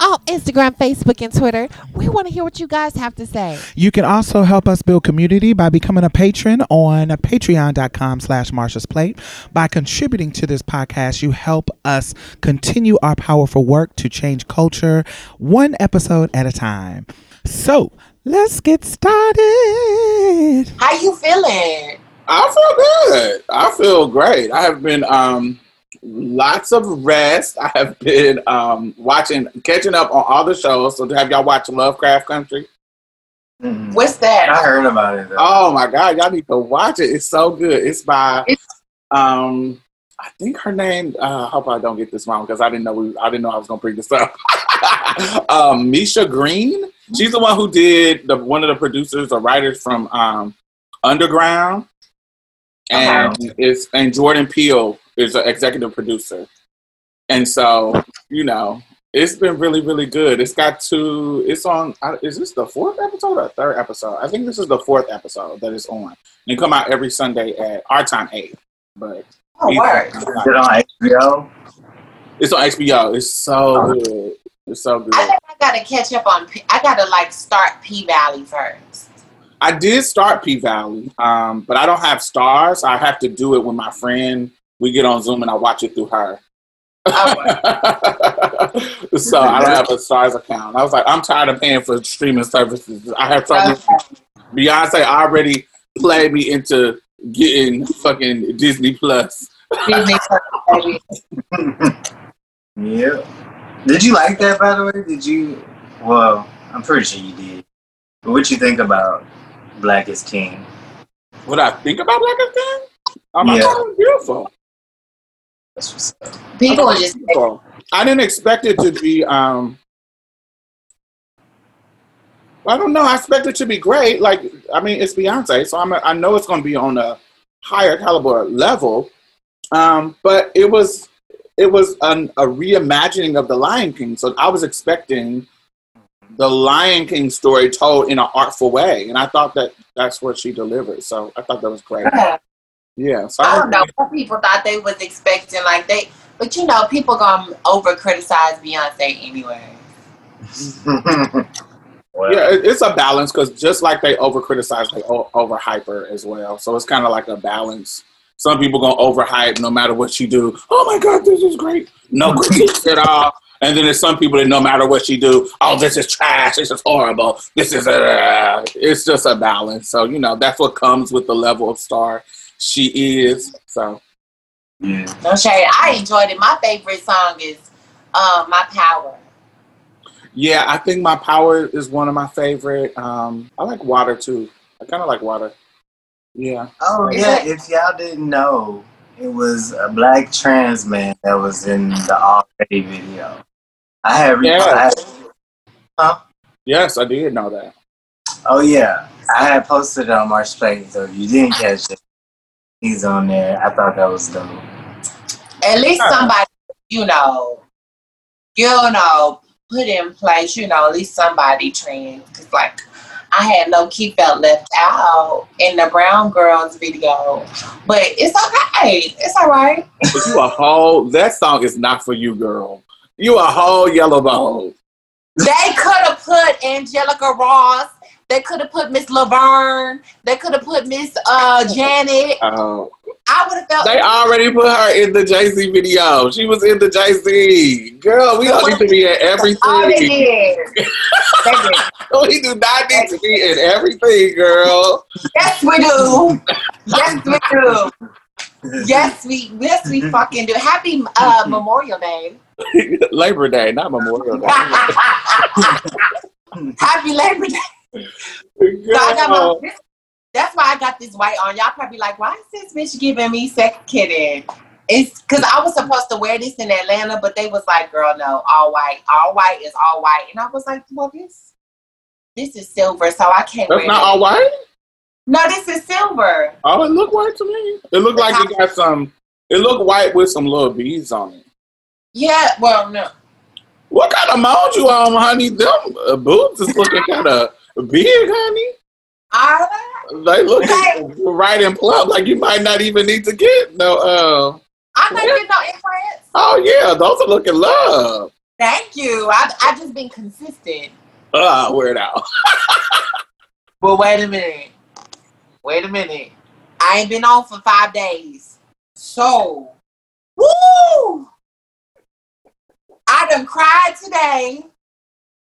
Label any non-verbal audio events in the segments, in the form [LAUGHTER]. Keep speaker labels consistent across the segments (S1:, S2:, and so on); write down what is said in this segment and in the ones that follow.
S1: On Instagram, Facebook, and Twitter, we want to hear what you guys have to say.
S2: You can also help us build community by becoming a patron on patreon.com slash Marsha's Plate. By contributing to this podcast, you help us continue our powerful work to change culture one episode at a time. So let's get started.
S3: How you feeling?
S4: I feel good. I feel great. I have been um lots of rest. I have been um watching catching up on all the shows. So have y'all watched Lovecraft Country?
S5: Mm-mm.
S3: What's that?
S5: I heard about it. Though.
S4: Oh my god, y'all need to watch it. It's so good. It's by um I think her name uh, I hope I don't get this wrong because I didn't know we, I didn't know I was gonna bring this up. [LAUGHS] um Misha Green. She's the one who did the one of the producers or writers from um Underground. And it's and Jordan Peele is an executive producer. And so, you know, it's been really, really good. It's got two. It's on. Is this the fourth episode or third episode? I think this is the fourth episode that it's on. And it come out every Sunday at our time eight. But
S3: Oh, word.
S5: Is it on HBO?
S4: it's on HBO. It's so good. It's so good.
S3: I think I gotta catch up on. P- I gotta like start P Valley first.
S4: I did start P Valley, um, but I don't have Starz. I have to do it with my friend. We get on Zoom and I watch it through her. [LAUGHS] so I don't have a Starz account. I was like, I'm tired of paying for streaming services. I have trouble. [LAUGHS] Beyonce already played me into getting fucking Disney Plus.
S3: Disney Plus. [LAUGHS]
S5: Yeah. Did you like that, by the way? Did you? Well, I'm pretty sure you did. But what you think about Black is King?
S4: What I think about Black is King? Um, I
S5: Yeah.
S4: thought it was beautiful.
S5: That's what's up.
S3: People are just
S4: Beautiful. I didn't expect it to be. Um, I don't know. I expect it to be great. Like, I mean, it's Beyonce, so I'm. I know it's going to be on a higher caliber level. Um, but it was, it was an, a reimagining of the Lion King. So I was expecting the Lion King story told in an artful way, and I thought that that's what she delivered. So I thought that was great. Yeah. So
S3: I
S4: I
S3: don't know what people thought they was expecting. Like they, but you know, people gonna over criticize Beyonce anyway. [LAUGHS]
S5: well,
S4: Yeah, it- it's a balance because just like they over criticize, they o- over hyper as well. So it's kind of like a balance. Some people gonna overhype no matter what she do. Oh my god, this is great. No [LAUGHS] critiques at all. And then there's some people that no matter what she do, oh this is trash. This is horrible. This is uh, it's just a balance. So you know that's what comes with the level of star she is. So
S5: yeah.
S3: No shade. I enjoyed it. My favorite song is um, "My Power."
S4: yeah, I think my power is one of my favorite. Um, I like water too. I kind of like water. Yeah.
S5: Oh yeah.
S3: it-
S5: If y'all didn't know, it was a black trans man that was in the all already video. I had.
S4: Yeah.
S5: I had huh?
S4: Yes, I did know that.
S5: Oh yeah, I had posted it on March Plate, so if you didn't catch it, he's on there. I thought that was dope.
S3: At least
S4: Sure.
S3: somebody, you know, you know, put in place. You know, at least somebody trans. Cause like, I had low key felt left out in the Brown Girls video, but it's okay. It's all right.
S4: But you a whole that song is not for you, girl. You a whole yellow bone.
S3: They could have put Angelica Ross. They could have put Miss Laverne. They could have put Miss uh, Janet.
S4: Oh.
S3: I would have felt.
S4: They already put her in the Jay Z video. She was in the Jay Z. Girl, we don't need to be in everything.
S3: They did. they [LAUGHS] did.
S4: We do not need to be in everything, girl.
S3: Yes, we do. Yes, we do. Yes, we yes we fucking do. Happy uh, Memorial Day. [LAUGHS]
S4: Labor Day, not Memorial Day. [LAUGHS]
S3: Happy Labor Day. So I got my, this, that's why I got this white on. Y'all probably like, why is this bitch giving me second kidding? It's because I was supposed to wear this in Atlanta, but they was like, girl, no, all white. All white is all white. And I was like, well, this this is silver, so I can't
S4: That's
S3: wear
S4: not
S3: that.
S4: all white?
S3: No, this is silver.
S4: Oh, it looked white to me. It looked like it got some, it looked white with some little beads on it.
S3: Yeah, well, no.
S4: What kind of mold you on, honey? Them uh, boobs is looking kind of big, honey.
S3: I,
S4: They look right and plump. Like you might not even need to get no. Uh,
S3: I'm not getting no implants.
S4: oh yeah, those are looking love.
S3: Thank you. I I just been consistent.
S4: Uh, wear it out. [LAUGHS]
S3: But wait a minute. Wait a minute. I ain't been on for five days. So, woo! I done cried today.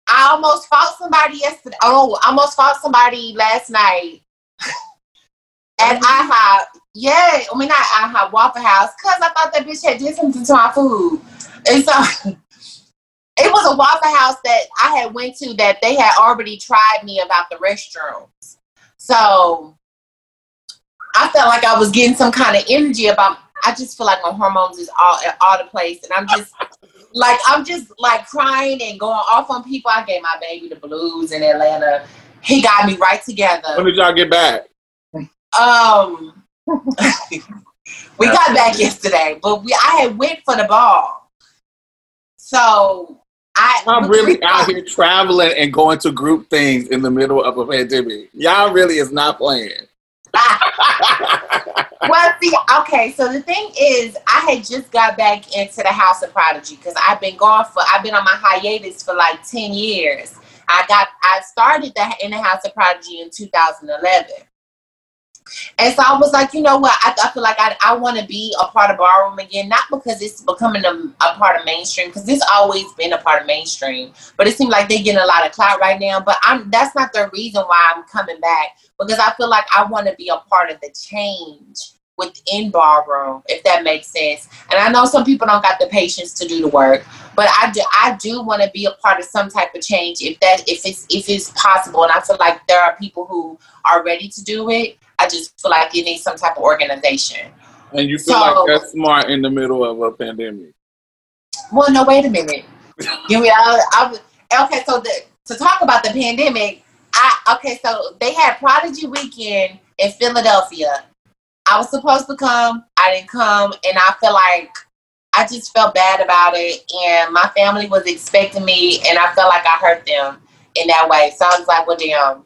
S3: I almost fought somebody yesterday. Oh, I almost fought somebody last night [LAUGHS] at IHOP. Yeah, I mean not IHOP, Waffle House, because I thought that bitch had did something to my food. And so [LAUGHS] it was a Waffle House that I had went to that they had already tried me about the restrooms. So I felt like I was getting some kind of energy about. I just feel like my hormones is all all the place, and I'm just [LAUGHS] like I'm just like crying and going off on people. I gave my baby the blues in Atlanta. He got me right together.
S4: When did y'all get back?
S3: Um, [LAUGHS] we got back yesterday, but we I had went for the ball, so I
S4: I'm really out here traveling and going to group things in the middle of a pandemic. Y'all really is not playing. [LAUGHS]
S3: well, see, okay. So the thing is, I had just got back into the House of Prodigy because I've been gone for. I've been on my hiatus for like ten years. I got. I started the, in the House of Prodigy in 2011. And so I was like, you know what? I, I feel like I, I want to be a part of ballroom again, not because it's becoming a, a part of mainstream, because it's always been a part of mainstream. But it seems like they're getting a lot of clout right now. But I'm that's not the reason why I'm coming back, because I feel like I want to be a part of the change within ballroom, if that makes sense. And I know some people don't got the patience to do the work, but I do I do want to be a part of some type of change if that if it's if it's possible. And I feel like there are people who are ready to do it. I just feel like it needs some type of organization.
S4: And you feel
S3: So-
S4: like that's smart in the middle of a pandemic.
S3: Well, no, wait a minute. Give me. I, I, okay, so the, to talk about the pandemic, I okay. So they had Prodigy Weekend in Philadelphia. I was supposed to come. I didn't come, and I feel like I just felt bad about it. And my family was expecting me, and I felt like I hurt them in that way. So I was like, well, damn.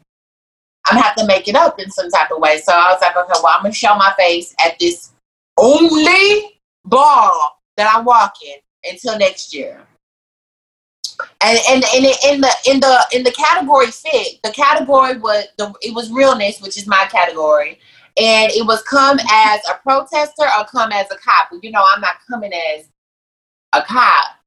S3: I'm have to make it up in some type of way. So I was like, okay, well, I'm gonna show my face at this only ball that I'm walking until next year. And and and in the in the in the category fit, the category was the it was realness, which is my category, and it was come as a protester or come as a cop. You know, I'm not coming as a cop.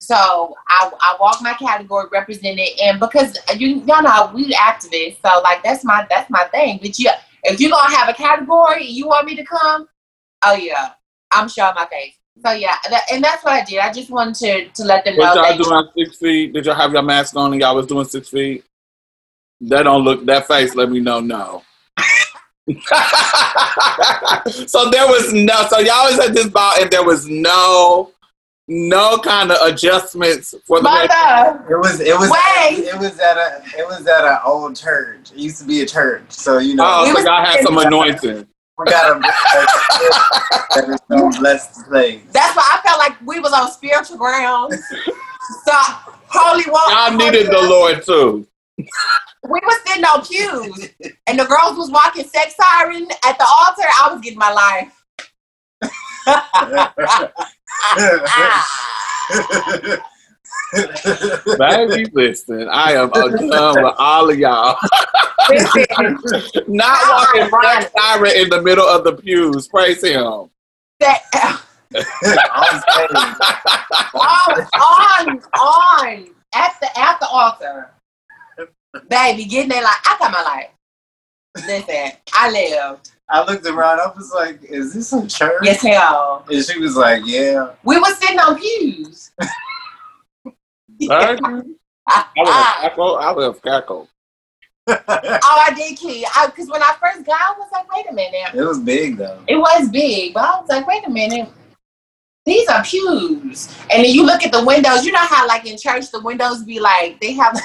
S3: So I, I walk my category represented, and because you y'all know we activists, so like that's my that's my thing. But you, if you're gonna have a category, you want me to come? Oh yeah, I'm showing my face. So yeah, that, and that's what I did. I just wanted to to let them know.
S4: What y'all doing six feet? Did y'all have your mask on and y'all was doing six feet? That don't look that face. Let me know no. [LAUGHS] so there was no. So y'all was at this ball and there was no, no kind of adjustments for the.
S3: Mother,
S5: It was it was
S3: Wait.
S5: it was at a it was at an old church. It used to be a church, so you know
S4: Oh,
S3: We
S4: so
S3: was-
S4: y'all had some anointing.
S5: we got a [LAUGHS] that is so blessed place.
S3: that's why I felt like we was on spiritual ground. [LAUGHS] so holy water.
S4: Y'all needed the Lord too.
S3: We was sitting on pews, and the girls was walking sex siren at the altar. I was getting my life.
S4: Baby, listen, I am uh, done with all of y'all. Not walking Black Siren in the middle of the pews. Praise him.
S3: That- [LAUGHS]
S5: on,
S3: on, on, at the at the altar, baby, getting there like I got my life. Listen, I lived.
S5: I looked around. I was like, "Is this a church?"
S3: Yes, hell.
S5: And she was like, "Yeah."
S3: We were sitting on pews.
S4: Baby, I love [LAUGHS] Cackle. I love Cackle. [LAUGHS]
S3: oh, I did, key. Because when I first got, I was like, wait a minute.
S5: it was big though.
S3: It was big, but I was like, wait a minute. These are pews. And then you look at the windows. You know how, like in church, the windows be like, they have,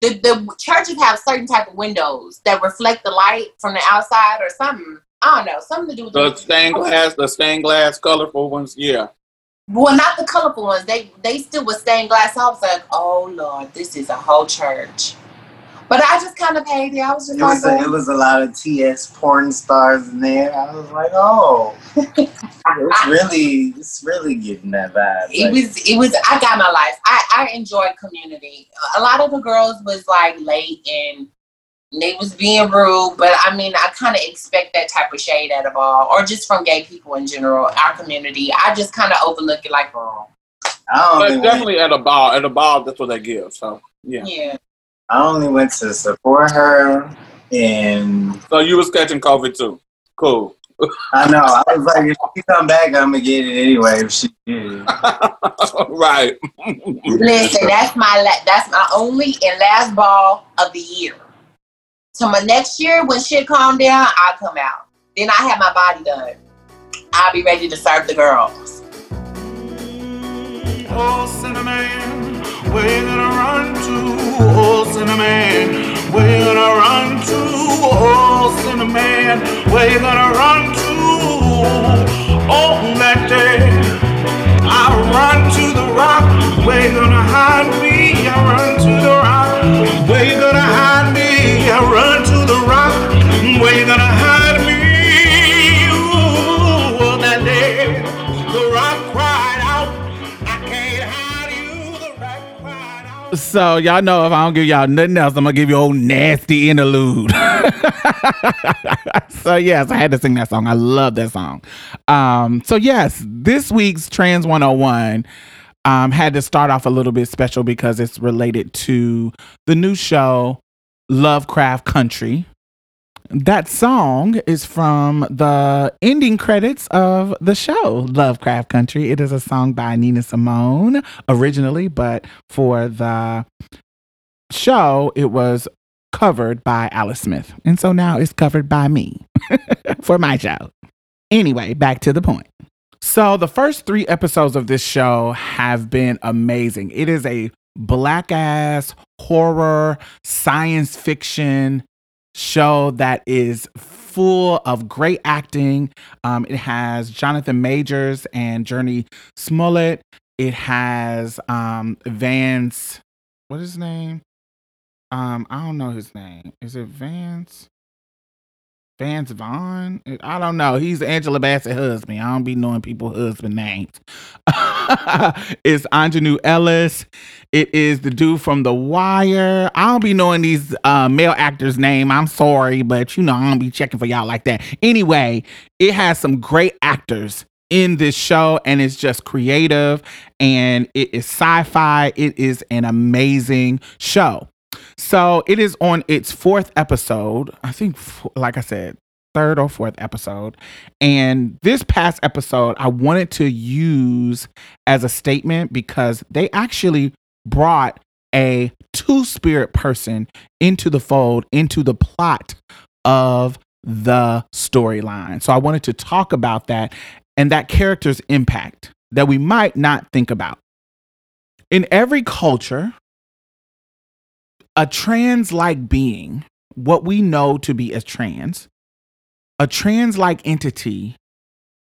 S3: the, the churches have certain type of windows that reflect the light from the outside or something. I don't know. Something to do with
S4: The stained glass, the stained glass, colorful ones. Yeah.
S3: Well, not the colorful ones. They they still was stained glass. I was like, oh Lord, this is a whole church. But I just kind of paid it. I was just
S5: It was a, it oh. was a lot of TS porn stars in there. I was like, "Oh, [LAUGHS] it's really, it's really getting that vibe."
S3: it
S5: Like,
S3: was it was I got my life. I I enjoyed community. A lot of the girls was like late and they was being rude, but I mean I kind of expect that type of shade at a ball or just from gay people in general, our community. I just kind of overlook it like, oh,
S5: I
S4: But
S5: only, went,
S4: definitely at a ball. At a ball, that's what they give. So yeah.
S3: yeah.
S5: I only went to support her, and
S4: So you was catching COVID too. Cool.
S5: I know I was like, if she come back, I'm gonna get it anyway. If she did, [LAUGHS]
S4: right.
S3: Listen, that's my la- that's my only and last ball of the year. So my next year, when shit calm down, I'll come out. Then I have my body done. I'll be ready to serve the girls.
S6: Oh, Sinnerman, where you gonna run to? Sinnerman, where you gonna run to? Oh, where you gonna run to? On that day, I run to the rock. Where you gonna hide me? I run to the rock. Where you gonna hide me? I run
S2: So y'all know if I don't give y'all nothing else, I'm gonna give you old nasty interlude. [LAUGHS] so yes, I had to sing that song. I love that song. Um, so yes, this week's Trans 101 um, had to start off a little bit special because it's related to the new show Lovecraft Country. That song is from the ending credits of the show Lovecraft Country. It is a song by Nina Simone originally, but for the show, it was covered by Alice Smith. And so now it's covered by me [LAUGHS] for my show. Anyway, back to the point. So the first three episodes of this show have been amazing. It is a black ass horror science fiction show that is full of great acting. Um, it has Jonathan Majors and Jurnee Smollett. It has um, Vance. What is his name? Um, I don't know his name. Is it Vance? Vance Vaughn? I don't know. He's Angela Bassett husband. I don't be knowing people husband names. [LAUGHS] it's Aunjanue Ellis. It is the dude from The Wire. I don't be knowing these uh, male actors' name. I'm sorry, but you know I don't be checking for y'all like that. Anyway, it has some great actors in this show, and it's just creative and it is sci-fi. It is an amazing show. So it is on its fourth episode. I think, like I said, third or fourth episode. And this past episode, I wanted to use as a statement because they actually brought a two spirit person into the fold, into the plot of the storyline. So I wanted to talk about that and that character's impact that we might not think about. In every culture, a trans like being, what we know to be as trans, a trans like entity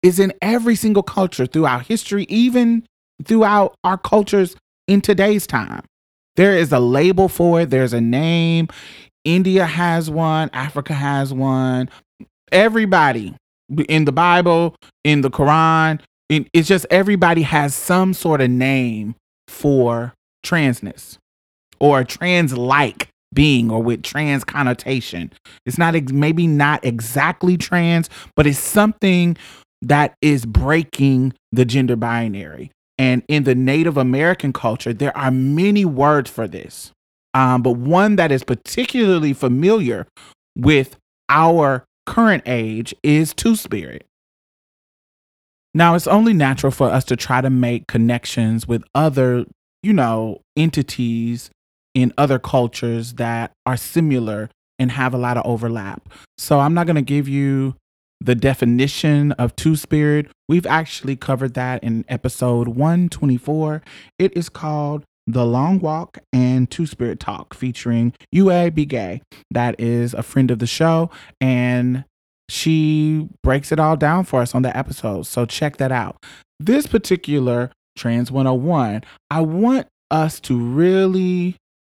S2: is in every single culture throughout history, even throughout our cultures in today's time. There is a label for it, there's a name. India has one, Africa has one. Everybody in the Bible, in the Quran, it's just everybody has some sort of name for transness or trans like being or with trans connotation. It's not ex- maybe not exactly trans, but it's something that is breaking the gender binary. And in the Native American culture, there are many words for this. Um, but one that is particularly familiar with our current age is Two Spirit. Now, it's only natural for us to try to make connections with other, you know, entities in other cultures that are similar and have a lot of overlap. So, I'm not going to give you the definition of two spirit. We've actually covered that in episode 124. It is called The Long Walk and Two Spirit Talk featuring UA Be Gay. That is a friend of the show and she breaks it all down for us on the episode. So check that out. This particular Trans 101, I want us to really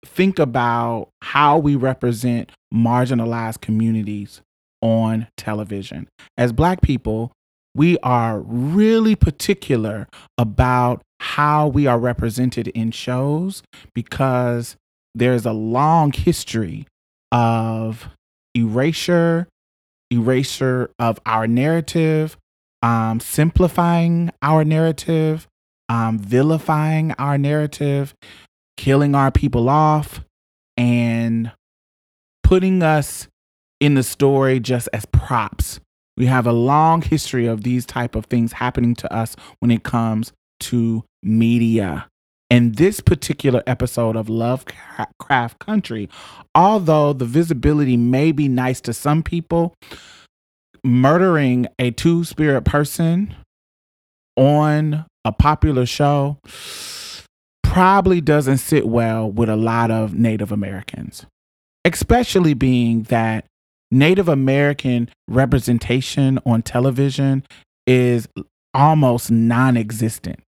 S2: think about how we represent marginalized communities on television. As Black people, we are really particular about how we are represented in shows because there's a long history of erasure, erasure of our narrative, um, simplifying our narrative, um, vilifying our narrative, killing our people off, and putting us in the story just as props. We have a long history of these type of things happening to us when it comes to media. And this particular episode of Lovecraft Country, although the visibility may be nice to some people, murdering a two spirit person on a popular show probably doesn't sit well with a lot of Native Americans, especially being that Native American representation on television is almost non existent.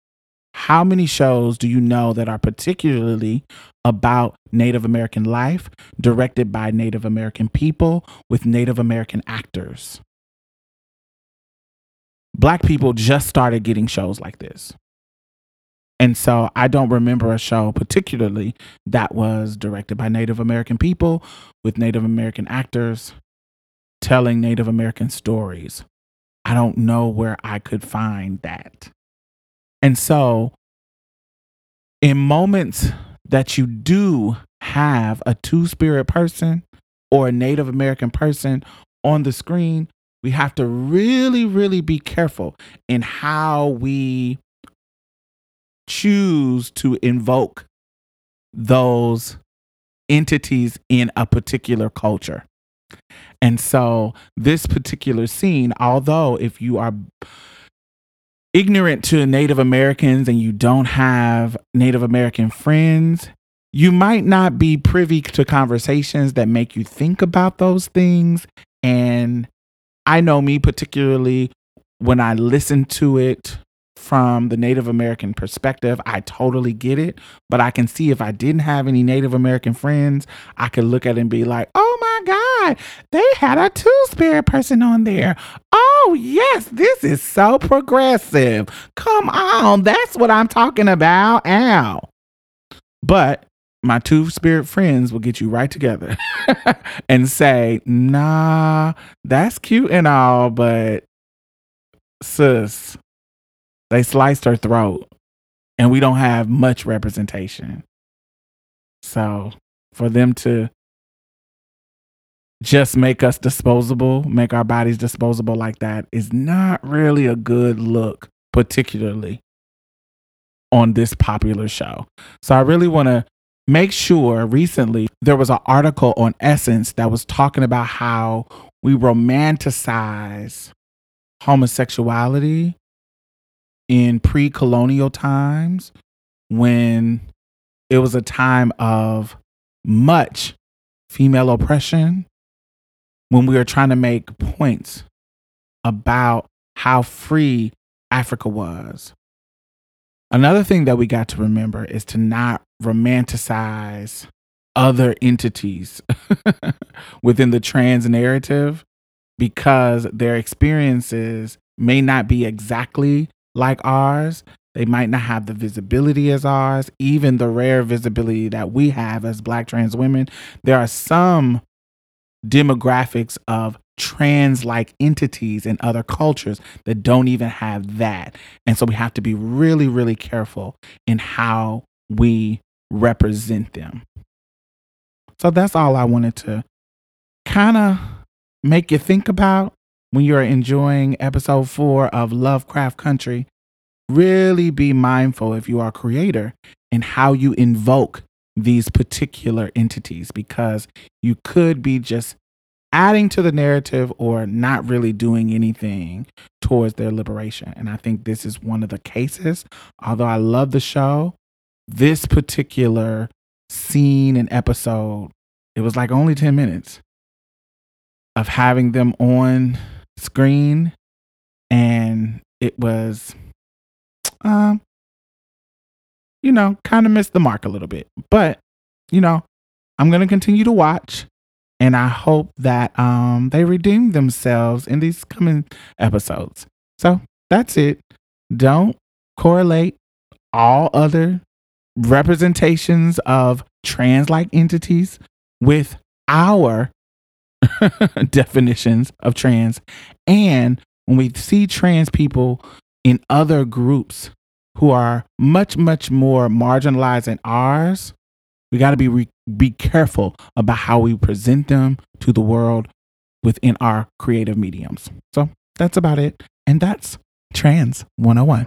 S2: How many shows do you know that are particularly about Native American life, directed by Native American people with Native American actors? Black people just started getting shows like this. And so I don't remember a show particularly that was directed by Native American people with Native American actors telling Native American stories. I don't know where I could find that. And so, in moments that you do have a two spirit person or a Native American person on the screen, we have to really, really be careful in how we choose to invoke those entities in a particular culture. And so, this particular scene, although if you are ignorant to Native Americans and you don't have Native American friends, you might not be privy to conversations that make you think about those things. And I know me particularly when I listen to it from the Native American perspective, I totally get it. But I can see if I didn't have any Native American friends, I could look at it and be like, oh my God, they had a two spirit person on there. Oh, yes, this is so progressive. Come on, that's what I'm talking about. Ow. But my two spirit friends will get you right together [LAUGHS] and say, nah, that's cute and all, but sis, they sliced her throat and we don't have much representation. So for them to just make us disposable, make our bodies disposable like that is not really a good look, particularly on this popular show. So I really want to make sure recently there was an article on Essence that was talking about how we romanticize homosexuality in pre colonial times when it was a time of much female oppression, when we were trying to make points about how free Africa was. Another thing that we got to remember is to not romanticize other entities [LAUGHS] within the trans narrative because their experiences may not be exactly like ours. They might not have the visibility as ours, even the rare visibility that we have as black trans women. There are some demographics of trans like entities in other cultures that don't even have that. And so we have to be really, really careful in how we represent them. So that's all I wanted to kind of make you think about when you're enjoying episode four of Lovecraft Country. Really be mindful if you are a creator and how you invoke these particular entities because you could be just adding to the narrative or not really doing anything towards their liberation. And I think this is one of the cases. Although I love the show, this particular scene and episode, it was like only 10 minutes of having them on screen. And it was, um, you know, kind of missed the mark a little bit. But, you know, I'm going to continue to watch and I hope that um, they redeem themselves in these coming episodes. So that's it. Don't correlate all other representations of trans like entities with our definitions of trans. And when we see trans people in other groups who are much, much more marginalized than ours, we got to be re- be careful about how we present them to the world within our creative mediums. So that's about it. And that's Trans 101.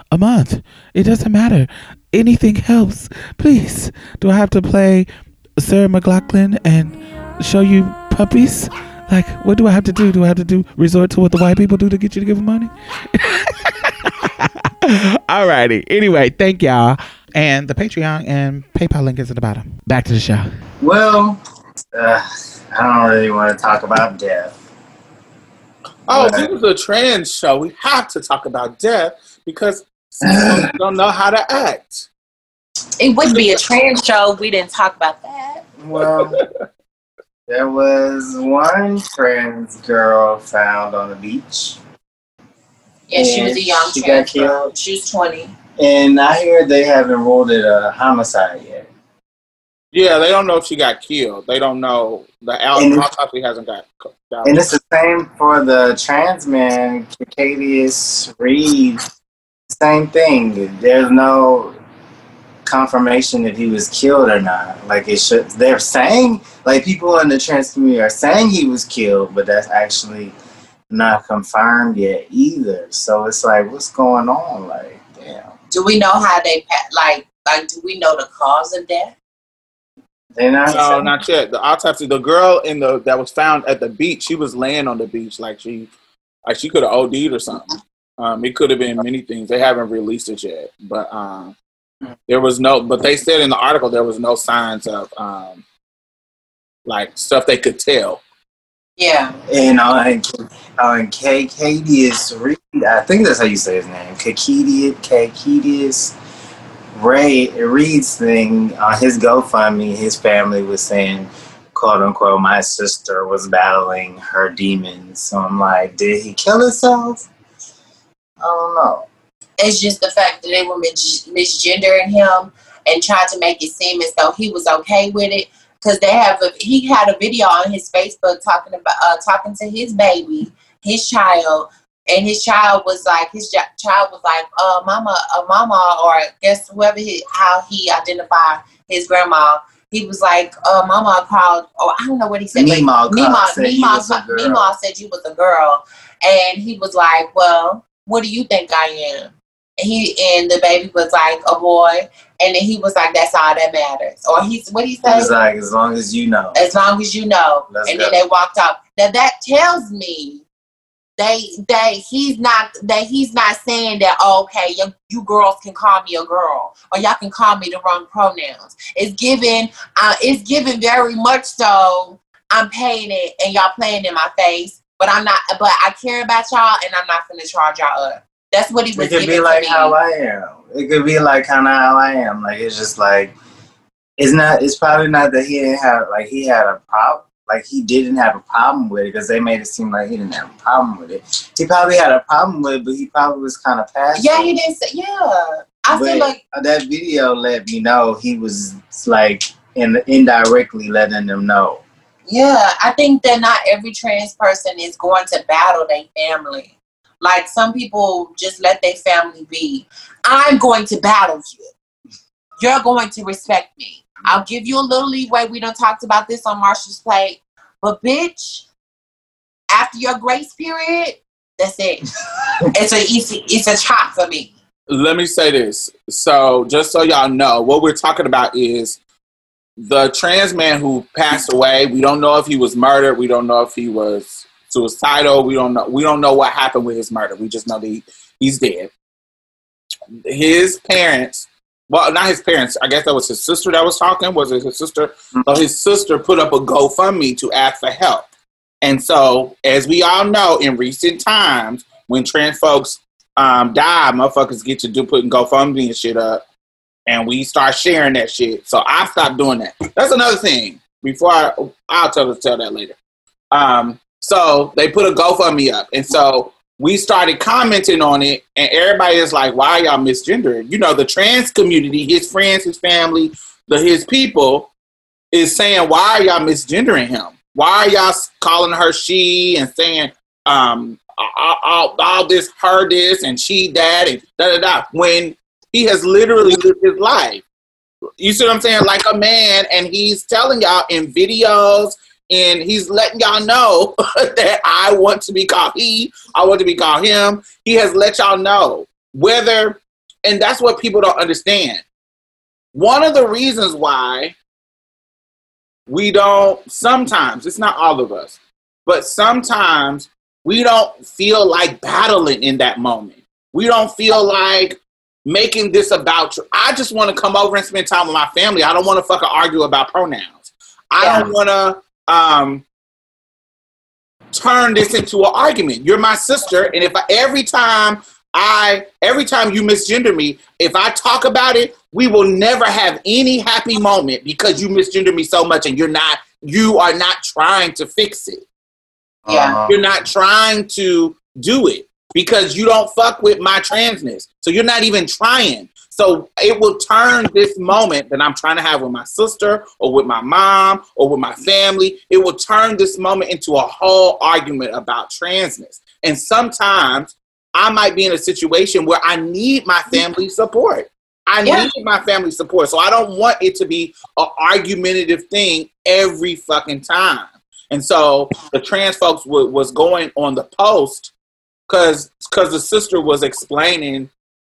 S2: a month. It doesn't matter. Anything helps. Please. Do I have to play Sarah McLachlan and show you puppies? Like, what do I have to do? Do I have to do resort to what the white people do to get you to give them money? [LAUGHS] Alrighty. Anyway, thank y'all. And the Patreon and PayPal link is at the bottom. Back to the show.
S5: Well, uh, I don't really want to talk about death.
S4: Oh, this is a trans show. We have to talk about death because some folks don't know how to act.
S3: It wouldn't be a trans show. We didn't talk about that.
S5: Well, there was one trans girl found on the beach,
S3: Yeah, she was a young
S5: She got
S3: trans girl.
S5: killed?
S3: She was 20.
S5: and I hear they haven't ruled it a homicide yet.
S4: Yeah, they don't know if she got killed. They don't know. The
S5: And-
S4: autopsy hasn't got. got
S5: And it's the same for the trans man, Cacadius Reed. Same thing. There's no confirmation if he was killed or not. Like it should. They're saying, like people in the trans community are saying he was killed, but that's actually not confirmed yet either. So it's like, what's going on? Like, damn.
S3: Do we know how they, pa- like, like, do we know the cause of death?
S5: They're not.
S4: No,
S5: saying-
S4: not yet. The autopsy. The girl in the that was found at the beach. She was laying on the beach like she, like she could have OD'd or something. Um, it could have been many things. They haven't released it yet, but um, there was no. But they said in the article there was no signs of um, like stuff they could tell.
S3: Yeah.
S5: And on on Cacadius Reed, I think that's how you say his name. Cacadius Cacadius Ray Reed's thing on his GoFundMe, his family was saying, quote unquote, my sister was battling her demons. So I'm like, did he kill himself? I don't know.
S3: It's just the fact that they were mis- misgendering him and tried to make it seem as though he was okay with it. Because they have a, he had a video on his Facebook talking about uh, talking to his baby, his child, and his child was like his child was like, uh, mama, uh, mama, or guess whoever he, how he identified his grandma. he was like, uh, Mama called, or I don't know what he said. but
S5: Nemo called,
S3: Nemo,
S5: said you
S3: Nemo,
S5: was a girl.
S3: Nemo said you was a girl, and he was like, "Well, what do you think I am?" And he and the baby was like, "A boy," and then he was like, "That's all that matters." Or he's what he said,
S5: was like, as long as you know.
S3: "As long as you know."
S5: Let's
S3: and
S5: go.
S3: then they walked off. Now that tells me they they he's not that he's not saying that oh, okay you, you girls can call me a girl or y'all can call me the wrong pronouns. It's given uh, it's given very much so I'm paying it and y'all playing in my face, but I'm not. But I care about y'all and I'm not gonna charge y'all up. That's what he was
S5: It could be like how I am. It could be like kind of how I am. Like it's just like it's not. It's probably not that he didn't have like he had a problem. Like he didn't have a problem with it because they made it seem like he didn't have a problem with it. He probably had a problem with it, but he probably was kind of passive.
S3: yeah, he didn't say. Yeah, I
S5: But
S3: feel like
S5: that video let me know he was like in, indirectly letting them know.
S3: Yeah, I think that not every trans person is going to battle their family. Like some people just let their family be. I'm going to battle you. You're going to respect me. I'll give you a little leeway. We don't talked about this on Marsha's Plate. But bitch, after your grace period, that's it. [LAUGHS] it's a easy it's a chop for me.
S4: let me say this. So, just so y'all know, what we're talking about is the trans man who passed away. We don't know if he was murdered. We don't know if he was suicidal. We don't know. We don't know what happened with his murder. We just know that he, he's dead. His parents, well, not his parents. I guess that was his sister that was talking. Was it his sister? So his sister put up a GoFundMe to ask for help. And so, as we all know, in recent times, when trans folks um, die, motherfuckers get to do putting GoFundMe and shit up, and we start sharing that shit. So I stopped doing that. That's another thing. Before I, I'll tell tell that later. Um, so they put a GoFundMe up, and so we started commenting on it, and everybody is like, "Why y'all misgendering?" You know, the trans community, his friends, his family, the his people, is saying, "Why y'all misgendering him? Why y'all calling her she and saying um, all, all, all this her this and she that and da da da?" When he has literally lived his life. You see what I'm saying? Like a man, and he's telling y'all in videos, and he's letting y'all know [LAUGHS] that I want to be called he, I want to be called him. He has let y'all know whether, and that's what people don't understand. One of the reasons why we don't, sometimes, it's not all of us, but sometimes we don't feel like battling in that moment. We don't feel like making this about you. I just want to come over and spend time with my family. I don't want to fucking argue about pronouns. I
S3: Yeah.
S4: don't want to um turn this into an argument. You're my sister, and if I, every time I every time you misgender me, if I talk about it, we will never have any happy moment because you misgender me so much, and you're not you are not trying to fix it.
S3: Yeah.
S5: Uh-huh.
S4: You're not trying to do it because you don't fuck with my transness. So you're not even trying. So it will turn this moment that I'm trying to have with my sister or with my mom or with my family, it will turn this moment into a whole argument about transness. And sometimes I might be in a situation where I need my family support. I
S3: Yeah.
S4: need my family support. So I don't want it to be an argumentative thing every fucking time. And so the trans folks wa- was going on the post because because the sister was explaining.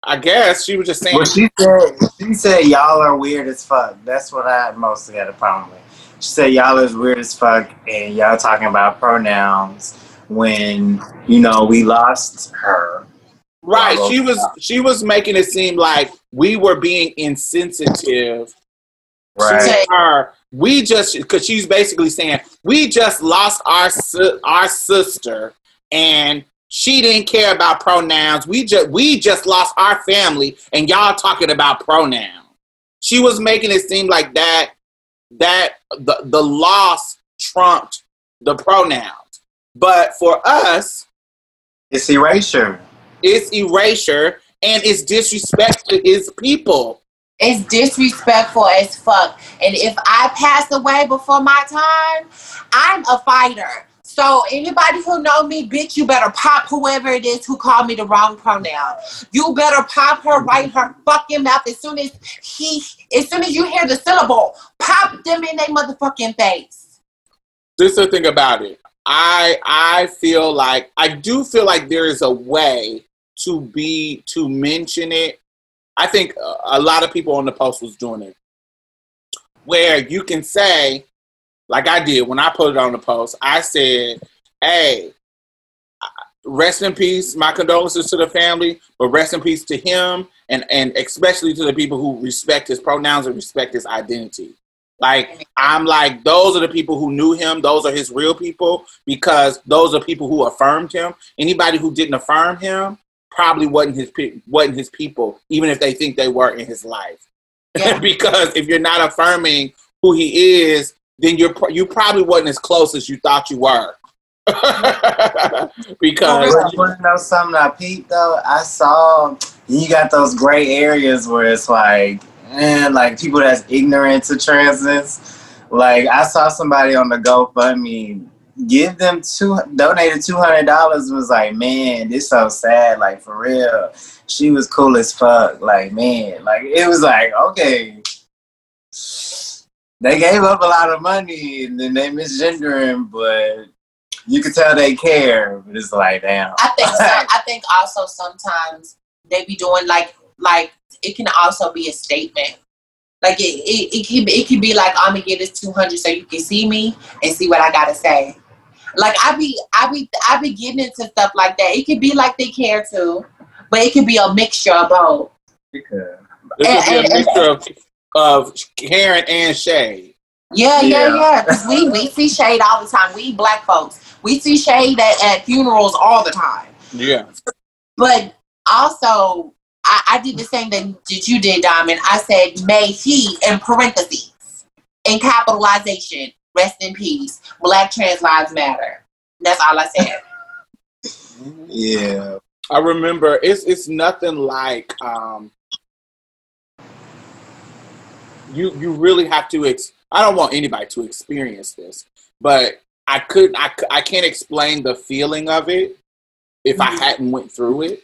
S4: I guess she was just saying.
S5: Well, she said she said y'all are weird as fuck. That's what I mostly had a problem with. She said y'all is weird as fuck, and y'all talking about pronouns when you know we lost her.
S4: Right. She was she was making it seem like we were being insensitive
S5: Right.
S4: to her. We just because she's basically saying we just lost our our sister and she didn't care about pronouns. We just we just lost our family and y'all talking about pronouns. She was making it seem like that that the the loss trumped the pronouns. But for us,
S5: It's erasure.
S4: it's erasure and it's disrespect to his people.
S3: It's disrespectful as fuck. And if I pass away before my time, I'm a fighter. So anybody who know me, bitch, you better pop whoever it is who called me the wrong pronoun. You better pop her mm-hmm. right her fucking mouth as soon as he, as soon as you hear the syllable, pop them in their motherfucking face.
S4: this is the thing about it. I I feel like I do feel like there is a way to be to mention it. I think a- a lot of people on the post was doing it, where you can say, like I did when I put it on the post. I said, "Hey, rest in peace. My condolences to the family, but rest in peace to him, and and especially to the people who respect his pronouns and respect his identity." Like I'm like those are the people who knew him. Those are his real people because those are people who affirmed him. Anybody who didn't affirm him probably wasn't his pe- wasn't his people, even if they think they were in his life.
S3: Yeah. [LAUGHS]
S4: because if you're not affirming who he is, then you're you probably wasn't as close as you thought you were. [LAUGHS] because
S5: you want to know something I peeped though? I saw you got those gray areas where it's like, man, like people that's ignorant to transness. Like I saw somebody on the GoFundMe give them two donated two hundred dollars. Was like, man, this so sad. Like for real, she was cool as fuck. Like man, like it was like okay. They gave up a lot of money and then they misgendering, but you can tell they care. But it's like, damn.
S3: I think so. [LAUGHS] I think also sometimes they be doing like like it can also be a statement. Like it it, it can it can be like I'm gonna give this two hundred so you can see me and see what I gotta say. Like I be I be I be getting into stuff like that. It could be like they care too, but it could be a mixture of both.
S5: Because
S4: this
S3: and-
S4: is a mixture of, of Karen and Shay.
S3: Yeah, yeah,
S5: Yeah.
S3: yeah. 'Cause we we see shade all the time. We black folks we see shade at, at funerals all the time.
S4: Yeah.
S3: But also, I, I did the same thing that you did, Diamond. I said, may he, in parentheses, in capitalization, rest in peace. Black trans lives matter. That's all I said.
S5: yeah,
S4: I remember it's it's nothing like um, you you really have to. Ex- I don't want anybody to experience this, but I couldn't. I I can't explain the feeling of it if I
S3: Mhm.
S4: hadn't went through it.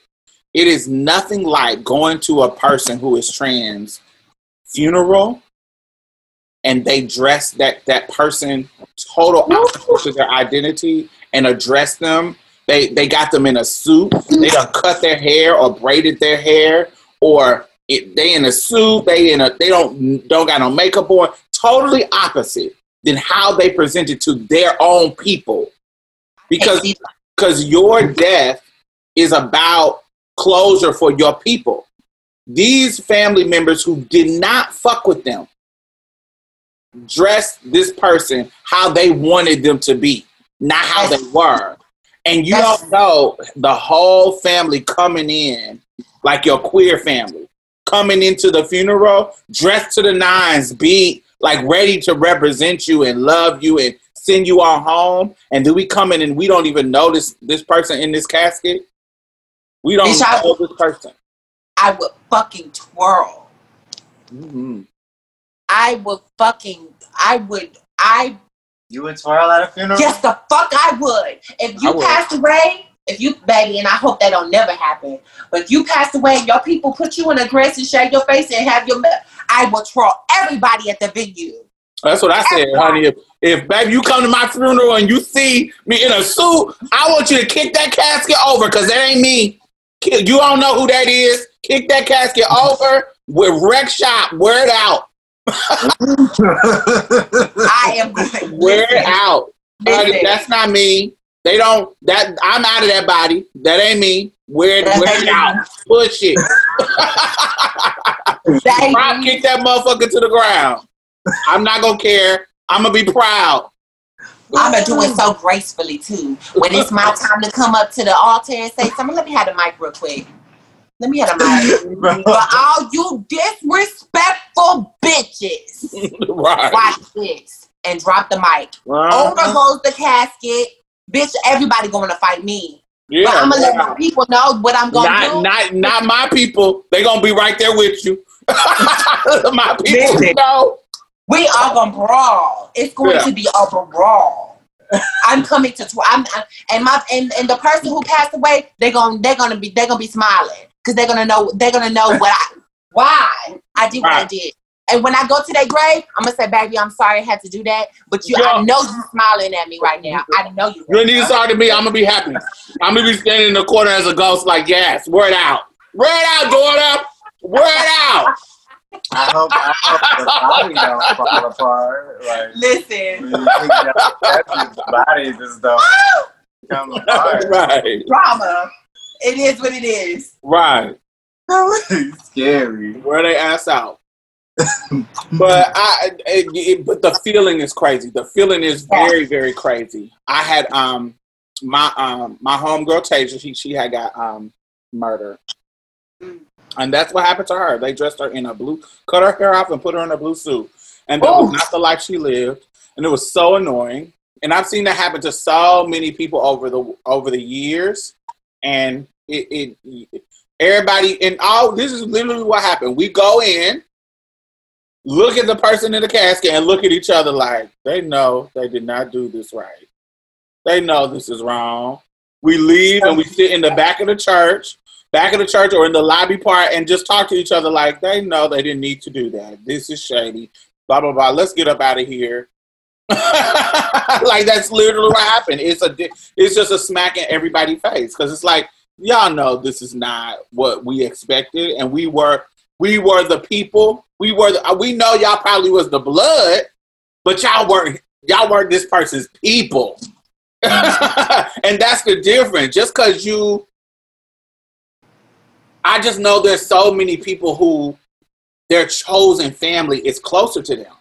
S4: It is nothing like going to a person who is trans funeral and they dress that that person total opposite to their identity and address them. They they got them in a suit. They done cut their hair or braided their hair, or it, they in a suit. They in a they don't don't got no makeup on. Totally opposite than how they presented to their own people. Because because your death is about closure for your people. These family members who did not fuck with them dressed this person how they wanted them to be, not how they were. And you don't know the whole family coming in, like your queer family, coming into the funeral, dressed to the nines, be like ready to represent you and love you and send you on home. And then we come in and we don't even notice this, this person in this casket. We don't
S3: Bitch, I-
S4: know this person.
S3: I would fucking twirl.
S4: Mhm.
S3: I would fucking, I would, I,
S5: you would twirl at a funeral.
S3: yes, the fuck I would. If
S4: I
S3: you
S4: would.
S3: passed away, if you, baby, and I hope that don't never happen, but if you pass away and your people put you in a dress and shave your face and have your, me- I will troll everybody at the venue.
S4: That's what I said, honey. If, if baby you come to my funeral and you see me in a suit, I want you to kick that casket over because that ain't me. You don't know who that is. Kick that casket over with wreck shop. Wear it out. [LAUGHS]
S3: I am going.
S4: Wear it out. Honey,
S3: Listen.
S4: that's not me. They don't. That I'm out of that body. That ain't me. Wear it out. Push it.
S3: Baby.
S4: Rock kick that motherfucker to the ground. I'm not gonna care. I'm gonna be proud.
S3: I'm gonna do it so gracefully too. When it's my [LAUGHS] time to come up to the altar and say something, let me have the mic real quick. Let me have the mic. [LAUGHS] For all you disrespectful bitches, [LAUGHS]
S4: right.
S3: watch this and drop the mic.
S4: Uh-huh.
S3: Over goes the casket. Bitch, everybody going to fight me.
S4: Yeah,
S3: but I'm gonna let my people know what I'm gonna
S4: not,
S3: do.
S4: not, not my people. They gonna be right there with you. [LAUGHS] my people
S3: Listen.
S4: know.
S3: we are gonna brawl. It's going
S4: Yeah.
S3: to be a brawl. I'm coming to. Tw- I'm, i and my and, and the person who passed away, they're gonna they're gonna be they're gonna be smiling because they're gonna know they're gonna know what I why I did what I did. And when I go to their grave, I'm gonna say, "Baby, I'm sorry I had to do that." But you, I know you're smiling at me right now. I know you.
S4: You need to sorry to me. I'm gonna be happy. I'm gonna be standing in the corner as a ghost, like yes, word out, word out, daughter, word out.
S5: I hope, I hope the body don't [LAUGHS] fall apart. Like,
S3: Listen,
S5: you think that, that's [LAUGHS] his body just don't come apart.
S4: right,
S3: drama. It is what it is.
S4: right. [LAUGHS]
S5: Scary.
S4: Where they ass out. But I, it, it- but the feeling is crazy. The feeling is very, very crazy. I had um my um my homegirl Tasia. She she had got um murdered, and that's what happened to her. They dressed her in a blue, cut her hair off, and put her in a blue suit, and that was
S3: Oh.
S4: not the life she lived. And it was so annoying. And I've seen that happen to so many people over the over the years, and it, it everybody and all this is literally what happened. We go in, look at the person in the casket, and look at each other like they know they did not do this right. They know this is wrong. We leave and we sit in the back of the church, back of the church or in the lobby part, and just talk to each other like they know they didn't need to do that. This is shady. Blah blah blah. Let's get up out of here. [LAUGHS] like that's literally what happened. It's a it's just a smack in everybody's face because it's like y'all know this is not what we expected, and we were we were the people. We were the, uh, we know y'all probably was the blood, but y'all weren't y'all weren't this person's people. [LAUGHS] and that's the difference. Just because you, I just know there's so many people who their chosen family is closer to them.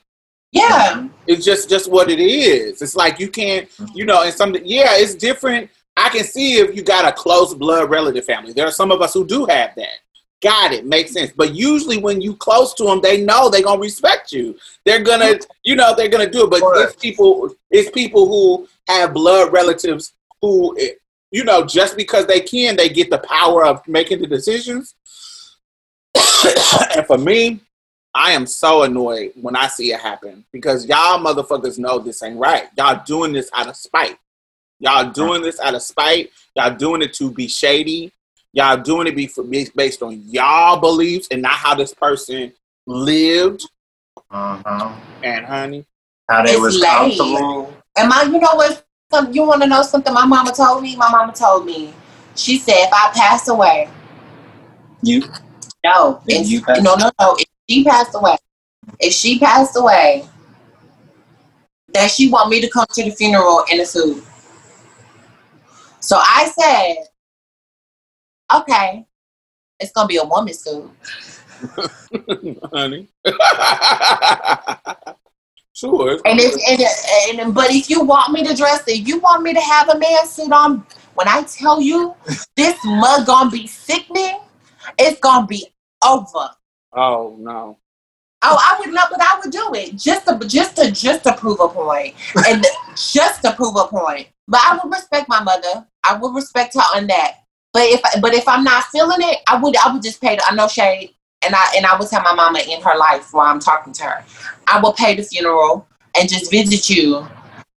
S3: Yeah.
S4: It's just just what it is. It's like you can't, you know, and some yeah, it's different. I can see if you got a close blood relative family. There are some of us who do have that. Got it, makes sense. But usually when you close to them, they know they're gonna respect you. They're gonna, you know, they're gonna do it. But it's people, it's people who have blood relatives who, you know, just because they can, they get the power of making the decisions. [COUGHS] and for me, I am so annoyed when I see it happen because y'all motherfuckers know this ain't right. Y'all doing this out of spite. Y'all doing this out of spite. Y'all doing it to be shady. Y'all doing it be for, based on y'all beliefs and not how this person lived.
S5: Uh-huh.
S4: And honey,
S5: How they
S3: It's
S5: was
S3: lame.
S5: comfortable.
S3: And my, you know what? You want to know something? My mama told me. My mama told me. She said, if I pass away,
S5: You
S3: no,
S5: If
S3: if,
S5: you pass-
S3: no, no, no. If she passed away, if she passed away, that she want me to come to the funeral in a suit. So I said, okay, it's gonna be a woman suit. [LAUGHS]
S4: honey. [LAUGHS] sure.
S3: And if and, and but if you want me to dress, if you want me to have a man suit on, when I tell you this mug gonna be sickening, it's gonna be over.
S4: Oh no.
S3: Oh, I would not, but I would do it just to just to just to prove a point, and [LAUGHS] just to prove a point. But I would respect my mother. I would respect her on that. But if but if I'm not feeling it, I would I would just pay. The, I know shade, and I and I would tell my mama in her life while I'm talking to her, I will pay the funeral and just visit you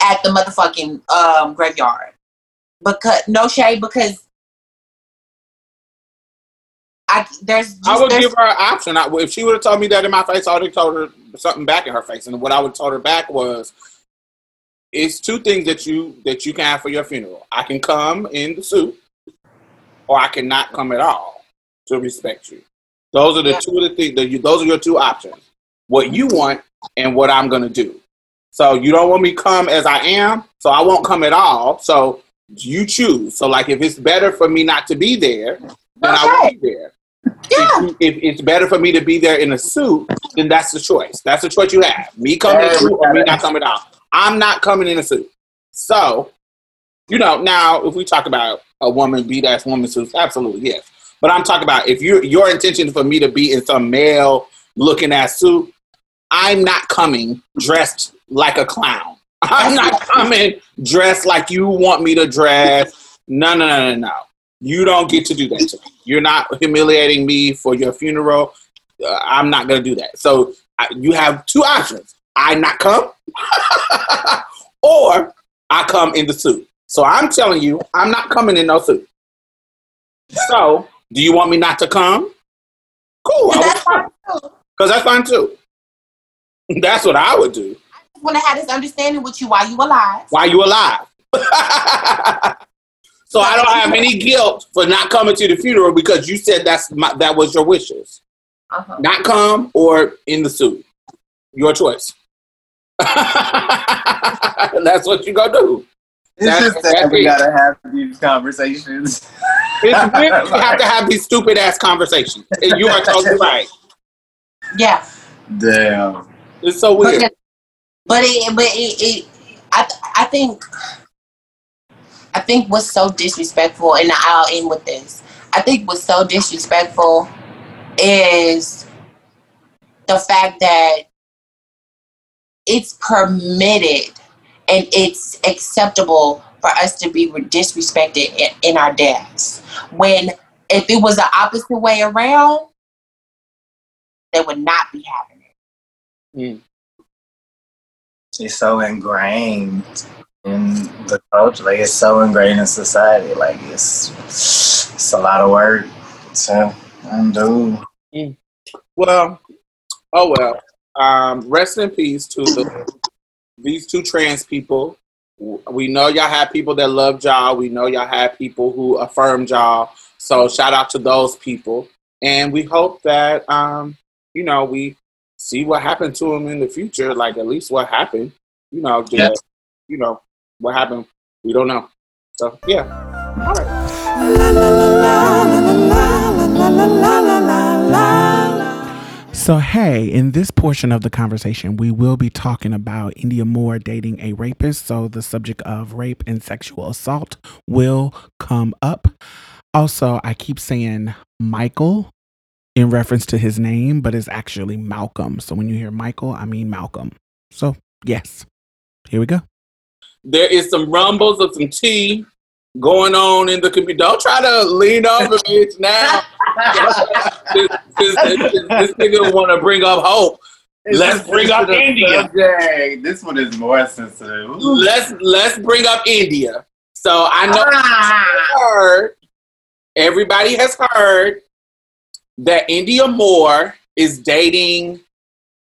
S3: at the motherfucking um, graveyard. Because no shade, because I there's just,
S4: I would
S3: there's,
S4: give her an option. I, if she would have told me that in my face, I would have told her something back in her face. And what I would have told her back was, "It's two things that you that you can have for your funeral. I can come in the suit, or I cannot come at all to respect you. Those are the
S3: Yeah.
S4: two of the things. that you- Those are your two options. What you want and what I'm gonna do. So you don't want me come as I am, so I won't come at all. So you choose. So like, if it's better for me not to be there, then I will
S3: Okay.
S4: be there
S3: yeah.
S4: if, if it's better for me to be there in a suit, then that's the choice. That's the choice you have. Me coming in a suit or me not coming out. I'm not coming in a suit. So, you know, now if we talk about a woman, be that woman suits, absolutely yes. But I'm talking about if you your intention for me to be in some male looking ass suit, I'm not coming dressed like a clown. [LAUGHS] I'm not coming dressed like you want me to dress. No, no, no, no, no. You don't get to do that to me. You're not humiliating me for your funeral. Uh, I'm not going to do that. So I, you have two options. I not come, [LAUGHS] or I come in the suit. So I'm telling you, I'm not coming in no suit. So, do you want me not to come? Cool.
S3: That's fine.
S4: Because that's fine too. [LAUGHS] That's what I would do.
S3: I just want to have this understanding with you while you alive.
S4: While you alive. [LAUGHS] so I don't have any guilt for not coming to the funeral because you said that's my, that was your wishes.
S3: Uh-huh.
S4: Not come or in the suit. Your choice. [LAUGHS] that's what you gonna do.
S5: It's
S4: That's-
S5: just that we gotta have these conversations.
S4: It's weird to have to have these stupid ass conversations. And You are totally right.
S3: Yeah.
S5: Damn.
S4: It's so weird.
S3: it, but it, but it, it I, I think, I think what's so disrespectful, and I'll end with this. I think what's so disrespectful is the fact that it's permitted and it's acceptable for us to be disrespected in, in our deaths. When if it was the opposite way around, that would not be happening.
S5: It's so ingrained in the culture. Like it's so ingrained in society. Like it's it's a lot of work to undo.
S4: Well, oh well. Um, rest in peace to the, [CLEARS THROAT] these two trans people. We know y'all have people that love y'all. We know y'all have people who affirm y'all. So shout out to those people, and we hope that um, you know we see what happened to them in the future. Like at least what happened. You know, the-
S5: Yes.
S4: you know what happened. We don't know. So yeah. All right.
S2: So, hey, in this portion of the conversation, we will be talking about Indya Moore dating a rapist. So, the subject of rape and sexual assault will come up. Also, I keep saying Michael in reference to his name, but it's actually Malcolm. So, when you hear Michael, I mean Malcolm. So, yes, here we go.
S4: there is some rumbles of some tea going on in the community. Don't try to lean over me now. this, this, this, this nigga want to bring up hope. Let's bring up Indya.
S5: Subject. This one is more sensitive.
S4: Let's let's bring up Indya. So I know
S3: Ah.
S4: heard everybody has heard that Indya Moore is dating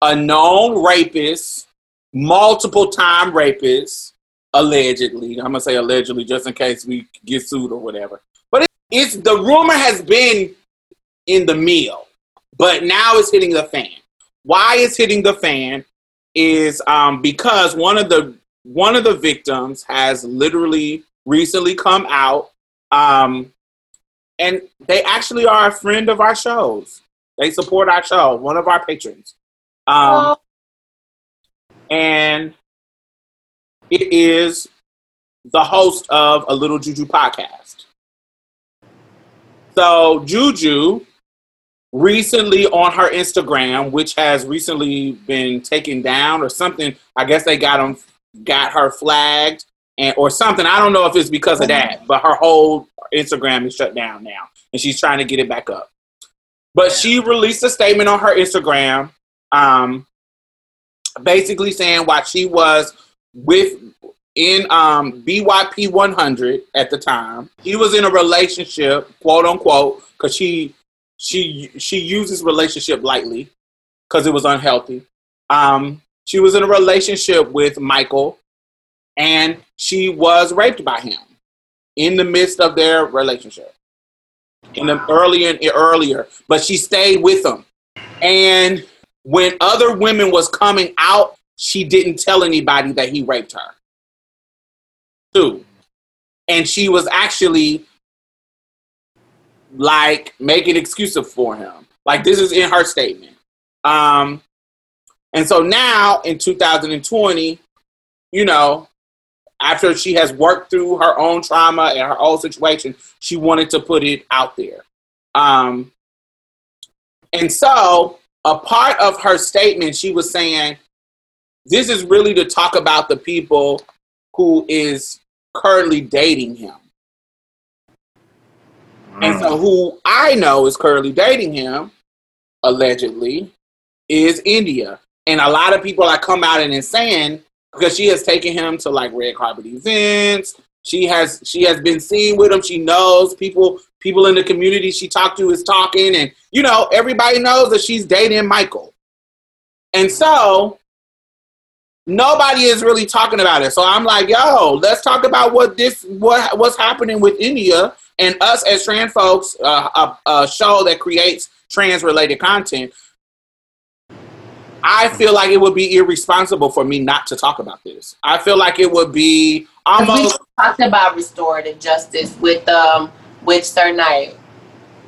S4: a known rapist, multiple time rapist, allegedly. I'm gonna say allegedly just in case we get sued or whatever. But it, it's the rumor has been in the meal, but now it's hitting the fan. Why it's hitting the fan is um, because one of the one of the victims has literally recently come out, um, and they actually are a friend of our shows. They support our show, one of our patrons, um, and it is the host of a Little Juju podcast. So Juju recently on her Instagram, which has recently been taken down or something. I guess they got them, got her flagged and or something. I don't know if it's because of that, but her whole Instagram is shut down now, and she's trying to get it back up. But she released a statement on her Instagram, um, basically saying why she was with in um, BYP 100 at the time. He was in a relationship, quote unquote, because she she she uses relationship lightly because it was unhealthy. Um, she was in a relationship with Michael, and she was raped by him in the midst of their relationship. In the earlier earlier, but she stayed with him. And when other women was coming out, she didn't tell anybody that he raped her. Two. And she was actually like making excuses for him. Like this is in her statement. Um, and so now in 2020, you know, after she has worked through her own trauma and her own situation, she wanted to put it out there. Um, and so a part of her statement, she was saying, this is really to talk about the people who is currently dating him. And so mm. who I know is currently dating him, allegedly, is Indya. And a lot of people are come out and is saying because she has taken him to like red carpet events. She has she has been seen with him. She knows people people in the community she talked to is talking, and you know everybody knows that she's dating Michael. And so nobody is really talking about it. So I'm like, yo, let's talk about what this what what's happening with Indya and us as trans folks, uh, a, a show that creates trans related content. I feel like it would be irresponsible for me not to talk about this. I feel like it would be
S3: 'Cause we
S4: almost
S3: talked about restorative justice with um with Sir Knight.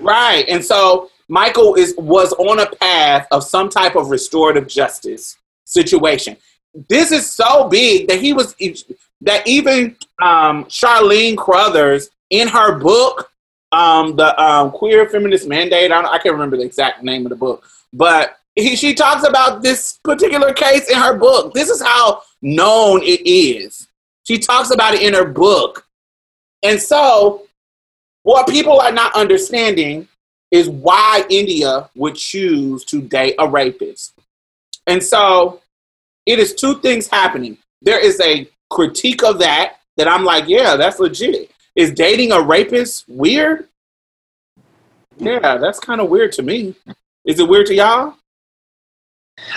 S4: right. And so Michael is was on a path of some type of restorative justice situation. This is so big that he was that even um, Charlene Carruthers in her book, um, the um, Queer Feminist Mandate. I, I can't remember the exact name of the book, but he, she talks about this particular case in her book. This is how known it is. She talks about it in her book, and so what people are not understanding is why Indya would choose to date a rapist. And so it is two things happening. There is a critique of that that I'm like, yeah, that's legit. Is dating a rapist weird? Yeah, that's kind of weird to me. Is it weird to y'all?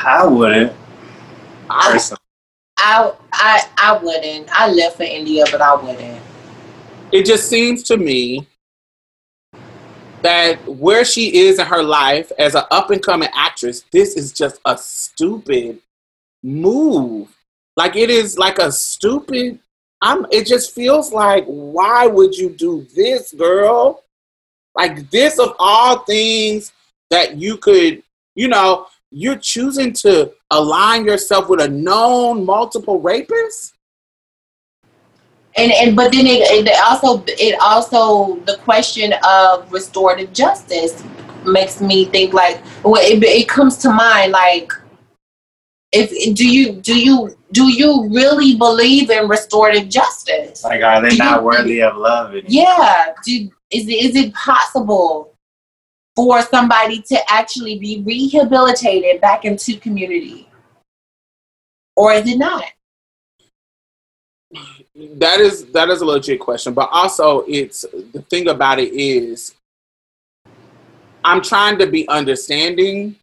S5: I wouldn't.
S3: I, I I I wouldn't. I live for Indya, but I wouldn't.
S4: It just seems to me that where she is in her life as an up and coming actress, this is just a stupid move. Like it is like a stupid. I'm. It just feels like why would you do this, girl? Like this of all things that you could, you know, you're choosing to align yourself with a known multiple rapist.
S3: And and but then it, it also it also the question of restorative justice makes me think like well it, it comes to mind like if do you do you do you really believe in restorative justice?
S5: Like, are they
S3: Do
S5: not
S3: think-
S5: worthy of love? anymore?
S3: Yeah. Do, is, it- is it possible for somebody to actually be rehabilitated back into community? Or is it not?
S4: That is that is a legit question, but also it's the thing about it is I'm trying to be understanding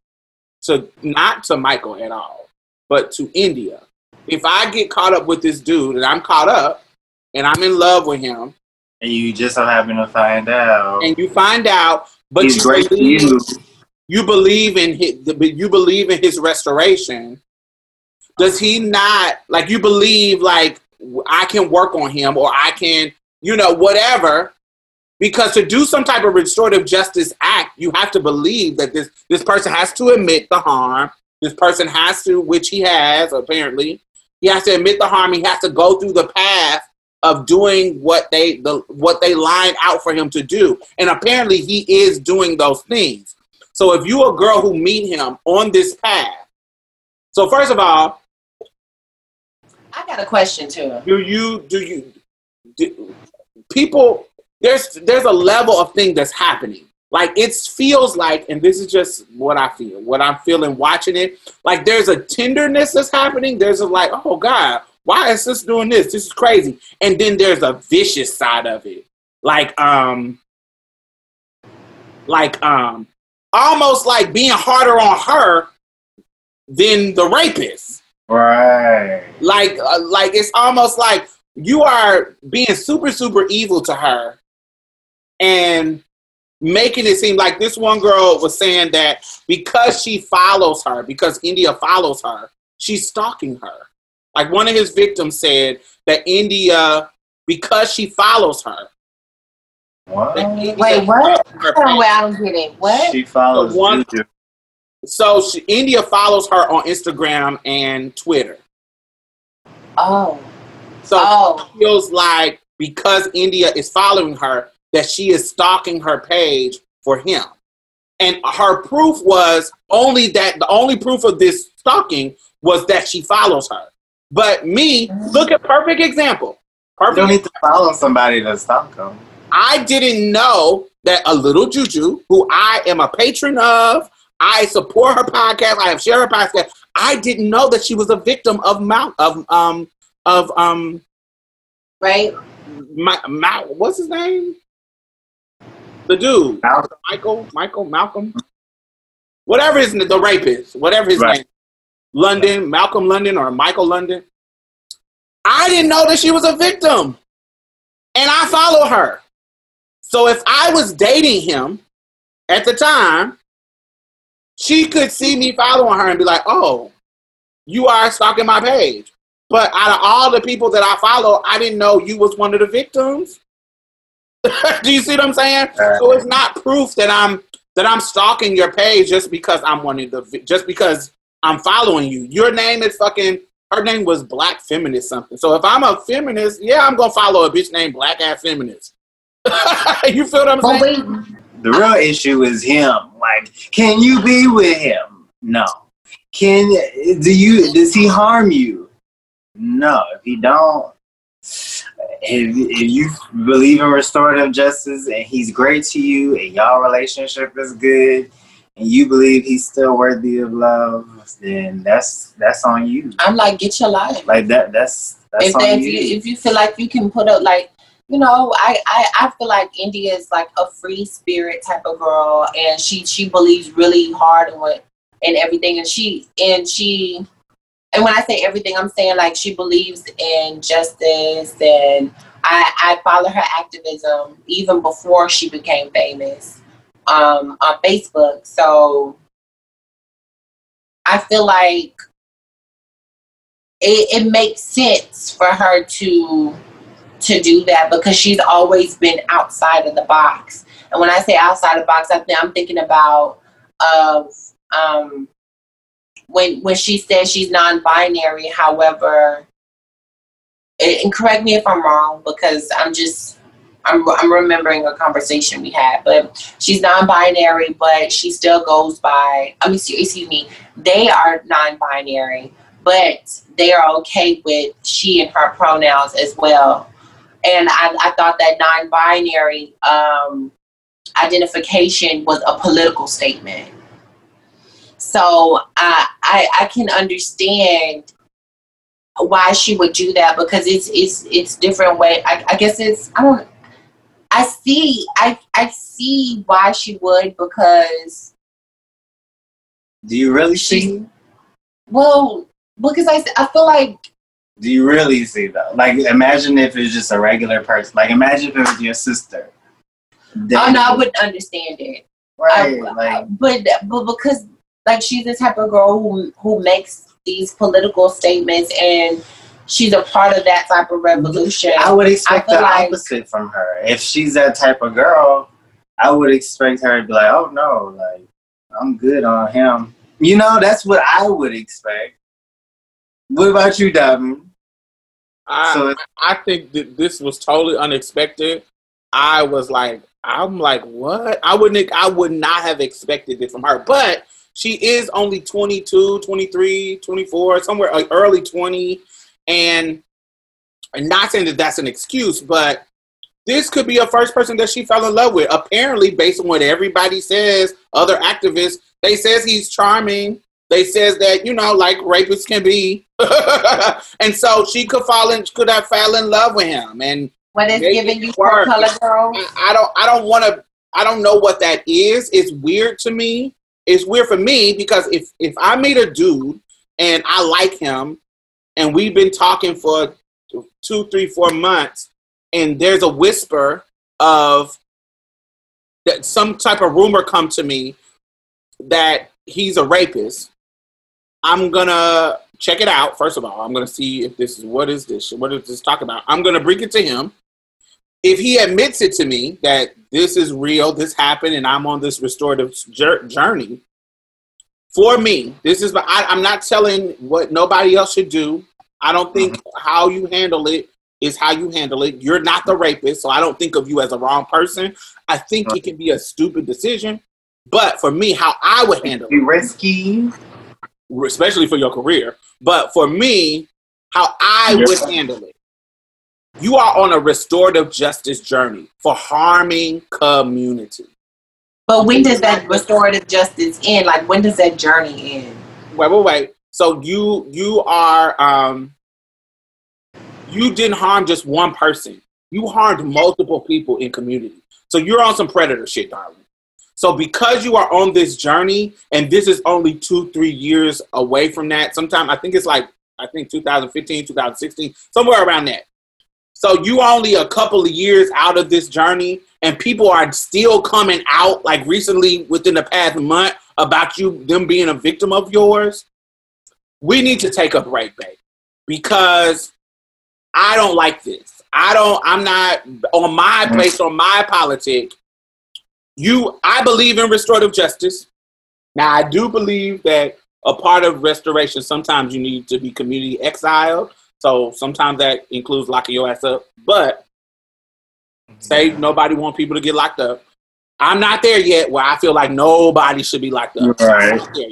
S4: to not to Michael at all, but to Indya. If I get caught up with this dude and I'm caught up and I'm in love with him
S5: And you just so happen to find out
S4: and you find out but
S5: he's
S4: you
S5: great
S4: believe,
S5: you.
S4: you believe in his you believe in his restoration does he not like you believe like i can work on him or i can you know whatever because to do some type of restorative justice act you have to believe that this this person has to admit the harm this person has to which he has apparently. He has to admit the harm. He has to go through the path of doing what they the what they lined out for him to do. And apparently he is doing those things. So if you a girl who meet him on this path so first of all
S3: I got a question too.
S4: do you do you do, people there's there's a level of thing that's happening like it feels like and this is just what i feel what i'm feeling watching it like there's a tenderness that's happening. There's a like oh god why is this doing this? This is crazy. And then there's a vicious side of it. Like um like um almost like being harder on her than the rapist.
S5: Right.
S4: like uh, like it's almost like you are being super super evil to her. And making it seem like this one girl was saying that because she follows her because Indya follows her she's stalking her like one of his victims said that Indya because she follows her
S5: What?
S3: Wait, what?
S4: her
S3: Oh, wait, I don't get it. What?
S5: She follows
S4: The one-
S5: Juju.
S4: so she, india follows her on instagram and twitter
S3: Oh.
S4: so
S3: Oh.
S4: feels like because Indya is following her, that she is stalking her page for him. And her proof was only that the only proof of this stalking was that she follows her. But me, look at perfect example.
S5: You don't need to follow somebody to stalk them.
S4: I didn't know that a little Juju, who I am a patron of, I support her podcast. I have shared her podcast. I didn't know that she was a victim of Mal of um of um
S3: right?
S4: my, Ma- what's his name? The dude,
S5: Malcolm.
S4: Michael, Michael, Malcolm, whatever his the rapist, whatever his
S5: Right.
S4: name, London, Malcolm London or Michael London. I didn't know that she was a victim, and I follow her. So if I was dating him at the time, she could see me following her and be like, "Oh, you are stalking my page." But out of all the people that I follow, I didn't know you was one of the victims. [LAUGHS] Do you see what I'm saying? So it's not proof that I'm that I'm stalking your page just because I'm one of the just because I'm following you. Your name is fucking. Her name was Black Feminist something. So if I'm a feminist, yeah, I'm gonna follow a bitch named Black Ass Feminist. [LAUGHS] you feel what I'm
S3: But
S4: saying?
S3: wait,
S5: The real issue is him. Like, can you be with him? No. Can do you? Does he harm you? No. If he don't, if, if you believe in restorative justice and he's great to you and y'all relationship is good and you believe he's still worthy of love, then that's that's on you.
S3: I'm like, get your life.
S5: Like that. That's that's
S3: if
S5: on
S3: that, if
S5: you.
S3: you if you feel like you can put up like you know I, I i feel like Indya is like a free spirit type of girl and she she believes really hard in what and everything and she and she and when i say everything i'm saying like she believes in justice and i i follow her activism even before she became famous um on facebook so i feel like it, it makes sense for her to to do that because she's always been outside of the box. And when I say outside of the box, I think I'm thinking about of um, when when she says she's non-binary. However, and correct me if I'm wrong because I'm just I'm I'm remembering a conversation we had. But she's non-binary, but she still goes by. I mean, excuse me. They are non-binary, but they are okay with she and her pronouns as well. And I, I thought that non-binary um, identification was a political statement. So I, I I can understand why she would do that because it's it's it's different way. I, I guess it's I don't I see I I see why she would because
S5: do you really
S3: She's-
S5: see?
S3: well because I I feel like
S5: Do you really see though? Like, imagine if it's just a regular person. Like, imagine if it was your sister.
S3: oh no I wouldn't understand it.
S5: Right.
S3: I-
S5: like,
S3: but but because like she's the type of girl who who makes these political statements and she's a part of that type of revolution.
S5: I would expect
S3: I
S5: the
S3: like-
S5: opposite from her. If she's that type of girl, I would expect her to be like, "Oh no, like I'm good on him." You know, that's what I would expect. What about you, Devin?
S4: I,
S5: So
S4: I think that this was totally unexpected. I was like, I'm like, what? I wouldn't, I would not have expected it from her. But she is only 22, 23, 24, somewhere like early 20. And I'm not saying that that's an excuse, but this could be a first person that she fell in love with. Apparently, based on what everybody says, other activists, they says he's charming. They says that you know, like rapists can be, [LAUGHS] and so she could fall in, could have fell in love with him. And
S3: when it's
S4: Make
S3: giving you color girls.
S4: I, I don't, I don't want to, I don't know what that is. It's weird to me. It's weird for me because if if I meet a dude and I like him, and we've been talking for two, three, four months, and there's a whisper of that some type of rumor come to me that he's a rapist. I'm gonna check it out. First of all, I'm gonna see if this is what is this? What is this talk about? I'm gonna bring it to him. If he admits it to me that this is real, this happened, and I'm on this restorative journey, for me, this is. I, I'm not telling what nobody else should do. I don't think mm-hmm. how you handle it is how you handle it. You're not the rapist, so I don't think of you as a wrong person. I think it can be a stupid decision, but for me, how I would handle
S5: be
S4: it,
S5: risky.
S4: especially for your career, but for me, how I
S5: Yeah.
S4: would handle it. You are on a restorative justice journey for harming community.
S3: But when does that restorative justice end? Like when does that journey end?
S4: wait, wait, wait. So you you are um you didn't harm just one person. You harmed multiple people in community. So you're on some predator shit, darling. So because you are on this journey, and this is only two, three years away from that, sometime I think it's like I think 2015, 2016, somewhere around that. So you only a couple of years out of this journey, and people are still coming out like recently within the past month about you them being a victim of yours. We need to take a break, babe, because I don't like this. I don't. I'm not on my place on my politic. You, I believe in restorative justice. Now, I do believe that a part of restoration sometimes you need to be community exiled. So sometimes that includes locking your ass up. But say nobody want people to get locked up. I'm not there yet where I feel like nobody should be locked up.
S5: Right.
S4: I'm yet.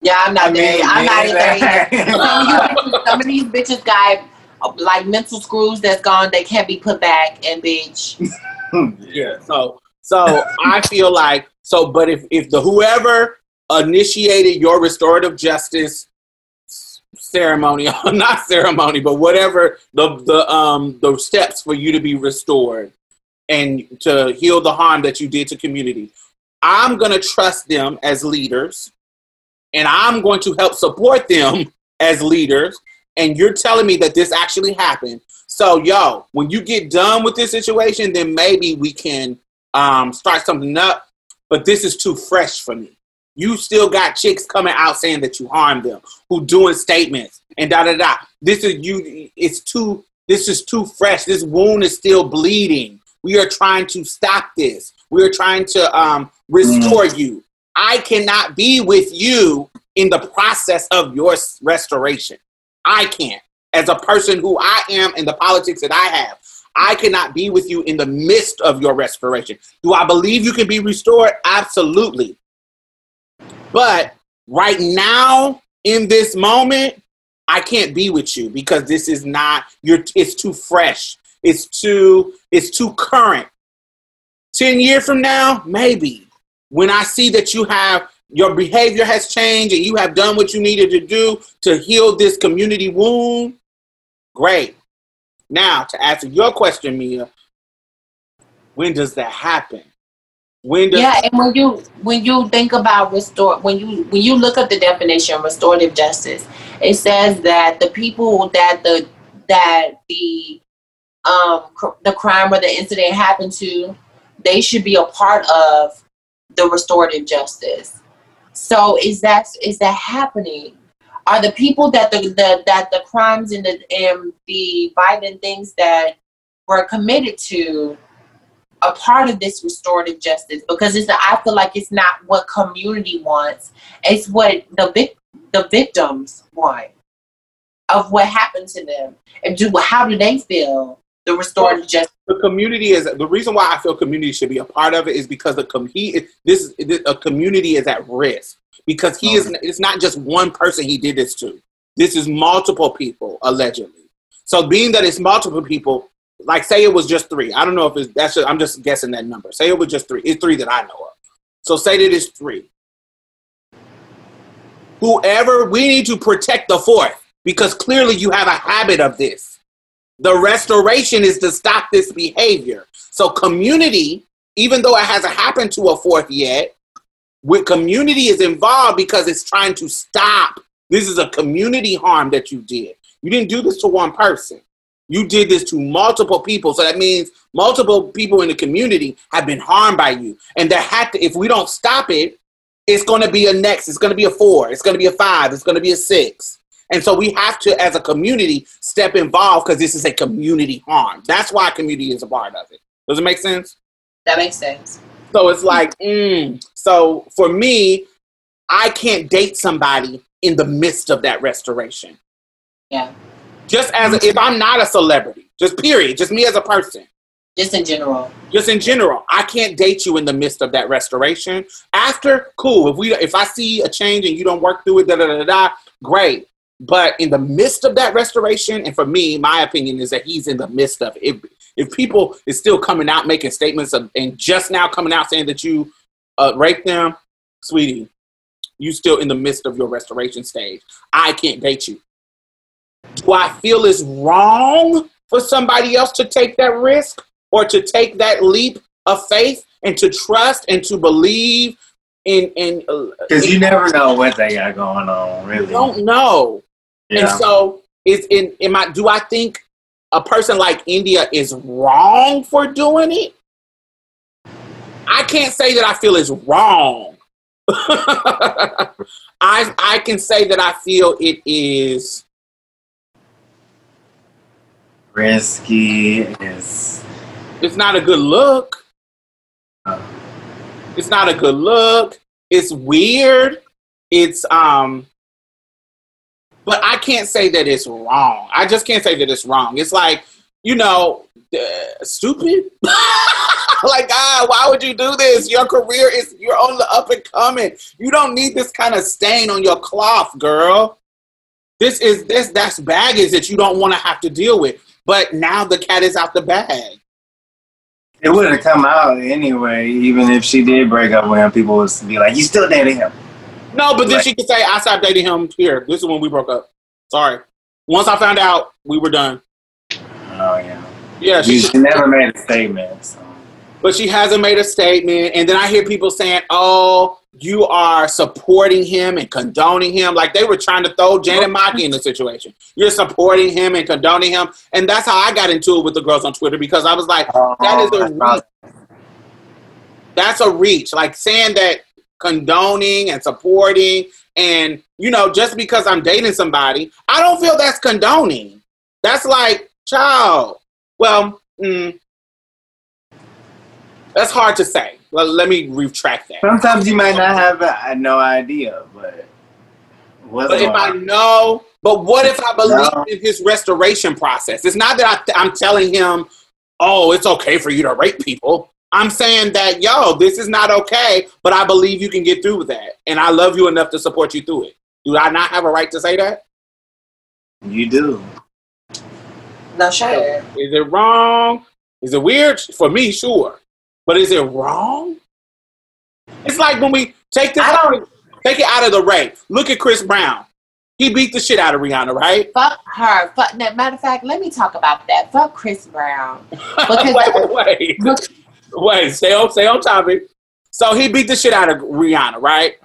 S3: Yeah, I'm not
S5: I
S3: there.
S5: mean,
S3: I'm not there
S5: yeah.
S3: either. Some of, you, some of these bitches got like mental screws that's gone. They can't be put back. And bitch,
S4: Yeah. So so I feel like so but if if the whoever initiated your restorative justice ceremony [LAUGHS] not ceremony but whatever the the um the steps for you to be restored and to heal the harm that you did to community. I'm going to trust them as leaders and i'm going to help support them as leaders and you're telling me that this actually happened. So yo when you get done with this situation then maybe we can um, start something up but this is too fresh for me you still got chicks coming out saying that you harmed them, who doing statements and da da da. This is you. It's too. This is too fresh. This wound is still bleeding. We are trying to stop this. We are trying to um, restore you. I cannot be with you in the process of your restoration. I can't. As a person who I am and the politics that I have, I cannot be with you in the midst of your restoration. Do I believe you can be restored? Absolutely. But right now, in this moment, I can't be with you because this is not you're it's too fresh. It's too it's too current. 10 years from now, maybe. When I see that you have your behavior has changed and you have done what you needed to do to heal this community wound, great. Now, to answer your question, Mia, when does that happen? When does
S3: yeah. And when you when you think about restore, when you when you look up the definition of restorative justice, it says that the people that the that the um cr- the crime or the incident happened to, they should be a part of the restorative justice. So is that is that happening? Are the people that the, the that the crimes and the and the violent things that were committed to a part of this restorative justice? Because it's I feel like it's not what community wants; it's what the vic- the victims want of what happened to them, and do how do they feel? The restorative justice.
S4: the community is the reason why I feel community should be a part of it is because the com- he this is a community is at risk because he is it's not just one person he did this to. This is multiple people allegedly. So being that it's multiple people, like say it was just three. I don't know if it's that's just, I'm just guessing that number. Say it was just three. It's three that I know of. So say that it's three. Whoever we need to protect the fourth because clearly you have a habit of this. The restoration is to stop this behavior. So community, even though it hasn't happened to a fourth yet, with community is involved because it's trying to stop. This is a community harm that you did. You didn't do this to one person. You did this to multiple people. So that means multiple people in the community have been harmed by you. And that had to, if we don't stop it, it's going to be a next. It's going to be a four. It's going to be a five. It's going to be a six. And so we have to, as a community, step involved because this is a community harm. That's why community is a part of it. Does it make sense?
S3: That makes sense.
S4: So it's like, mm. so for me, I can't date somebody in the midst of that restoration.
S3: Yeah,
S4: Just as a, if I'm not a celebrity, just period, just me as a person,
S3: just in general.
S4: just in general, I can't date you in the midst of that restoration. After, cool. If we, if I see a change and you don't work through it, da da da da, great. But in the midst of that restoration, and for me, my opinion is that he's in the midst of it. If, if people is still coming out making statements of, and just now coming out saying that you uh, rape them, sweetie, you still in the midst of your restoration stage. I can't date you. Do I feel it's wrong for somebody else to take that risk or to take that leap of faith and to trust and to believe in in uh,
S5: Because you never know what they got going on, really.
S4: don't know. And so is in am I do I think a person like Indya is wrong for doing it? I can't say that I feel it's wrong. [LAUGHS] I I can say that I feel it is
S5: Risky is.
S4: it's not a good look.
S5: uh,
S4: It's not a good look. It's weird. It's um but I can't say that it's wrong. I just can't say that it's wrong. It's like, you know, uh, stupid. [LAUGHS] like, ah, why would you do this? Your career is you're on the up and coming. You don't need this kind of stain on your cloth, girl. This is this that's baggage that you don't want to have to deal with. But now the cat is out the bag.
S5: It would have come out anyway, even if she did break up with him. People would be like, "You still dating him?"
S4: No, but then
S5: Right.
S4: she could say, I stopped dating him here. This is when we broke up. Sorry. Once I found out, we were done.
S5: Oh yeah.
S4: Yeah,
S5: She,
S4: she,
S5: she never made a statement. So.
S4: but she hasn't made a statement. And then I hear people saying, oh, you are supporting him and condoning him. Like they were trying to throw Janet Mockey in the situation. You're supporting him and condoning him. And that's how I got into it with the girls on Twitter because I was like, That is a
S5: not-
S4: that's a reach. Like saying that condoning and supporting and you know just because i'm dating somebody i don't feel that's condoning that's like child well mm, that's hard to say let, let me retract that
S5: Sometimes you might not have uh, no idea, but what's
S4: but if i know but what if i believe
S5: No.
S4: in his restoration process it's not that I, i'm telling him oh it's okay for you to rape people i'm saying that yo this is not okay but i believe you can get through with that and i love you enough to support you through it do i not have a right to say that
S5: you do.
S3: No shade.
S4: Is it wrong? Is it weird? For me, sure. But is it wrong? It's like when we take this
S3: I don't
S4: take it out of the rape. Look at Chris Brown. He beat the shit out of Rihanna, right?
S3: fuck her. Fuck. no, Matter of fact, let me talk about that. Fuck Chris Brown. [LAUGHS]
S4: wait, wait, wait.
S3: Look,
S4: Wait, stay on stay on topic. So he beat the shit out of Rihanna, right?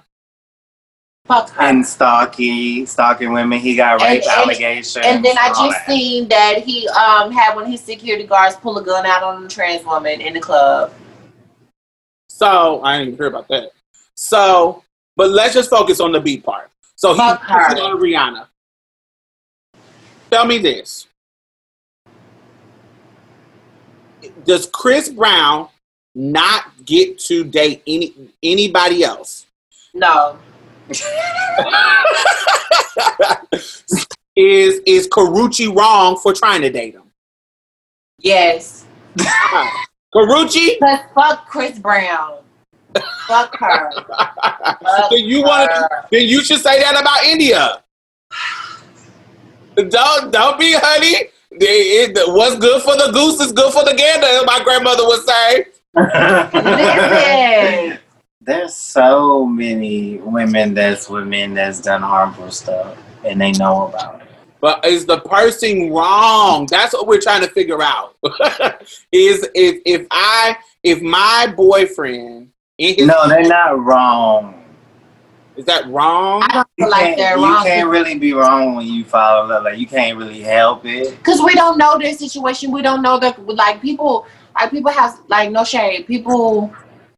S3: fuck her.
S5: And stalking, stalking women. He got rape
S3: and-
S5: allegations.
S3: And then I just
S5: that.
S3: seen that he um had one of his security guards pull a gun out on a trans woman in the club.
S4: So I didn't even hear about that. So, but let's just focus on the beat part. So he on Rihanna. Tell me this. Does Chris Brown not get to date any anybody else?
S3: No. [LAUGHS]
S4: is is Karrueche wrong for trying to date him?
S3: Yes.
S4: Karrueche,
S3: Cause fuck Chris Brown. fuck her. Fuck [LAUGHS]
S4: then you want to then you should say that about Indya. Don't don't be honey. They- it- what's good for the goose is good for the gander. My grandmother would say.
S5: There's so many women that's with men that's done harmful stuff, and they know about it.
S4: But is the person wrong? That's what we're trying to figure out. [LAUGHS] is if if I if my boyfriend in his
S5: No, they're not wrong.
S4: is that wrong?
S3: I don't
S5: You
S3: feel like
S5: can't,
S3: they're
S5: you can't really be wrong when you follow love. Like you can't really help it.
S3: Because we don't know their situation. We don't know that like people like people have like no shade. People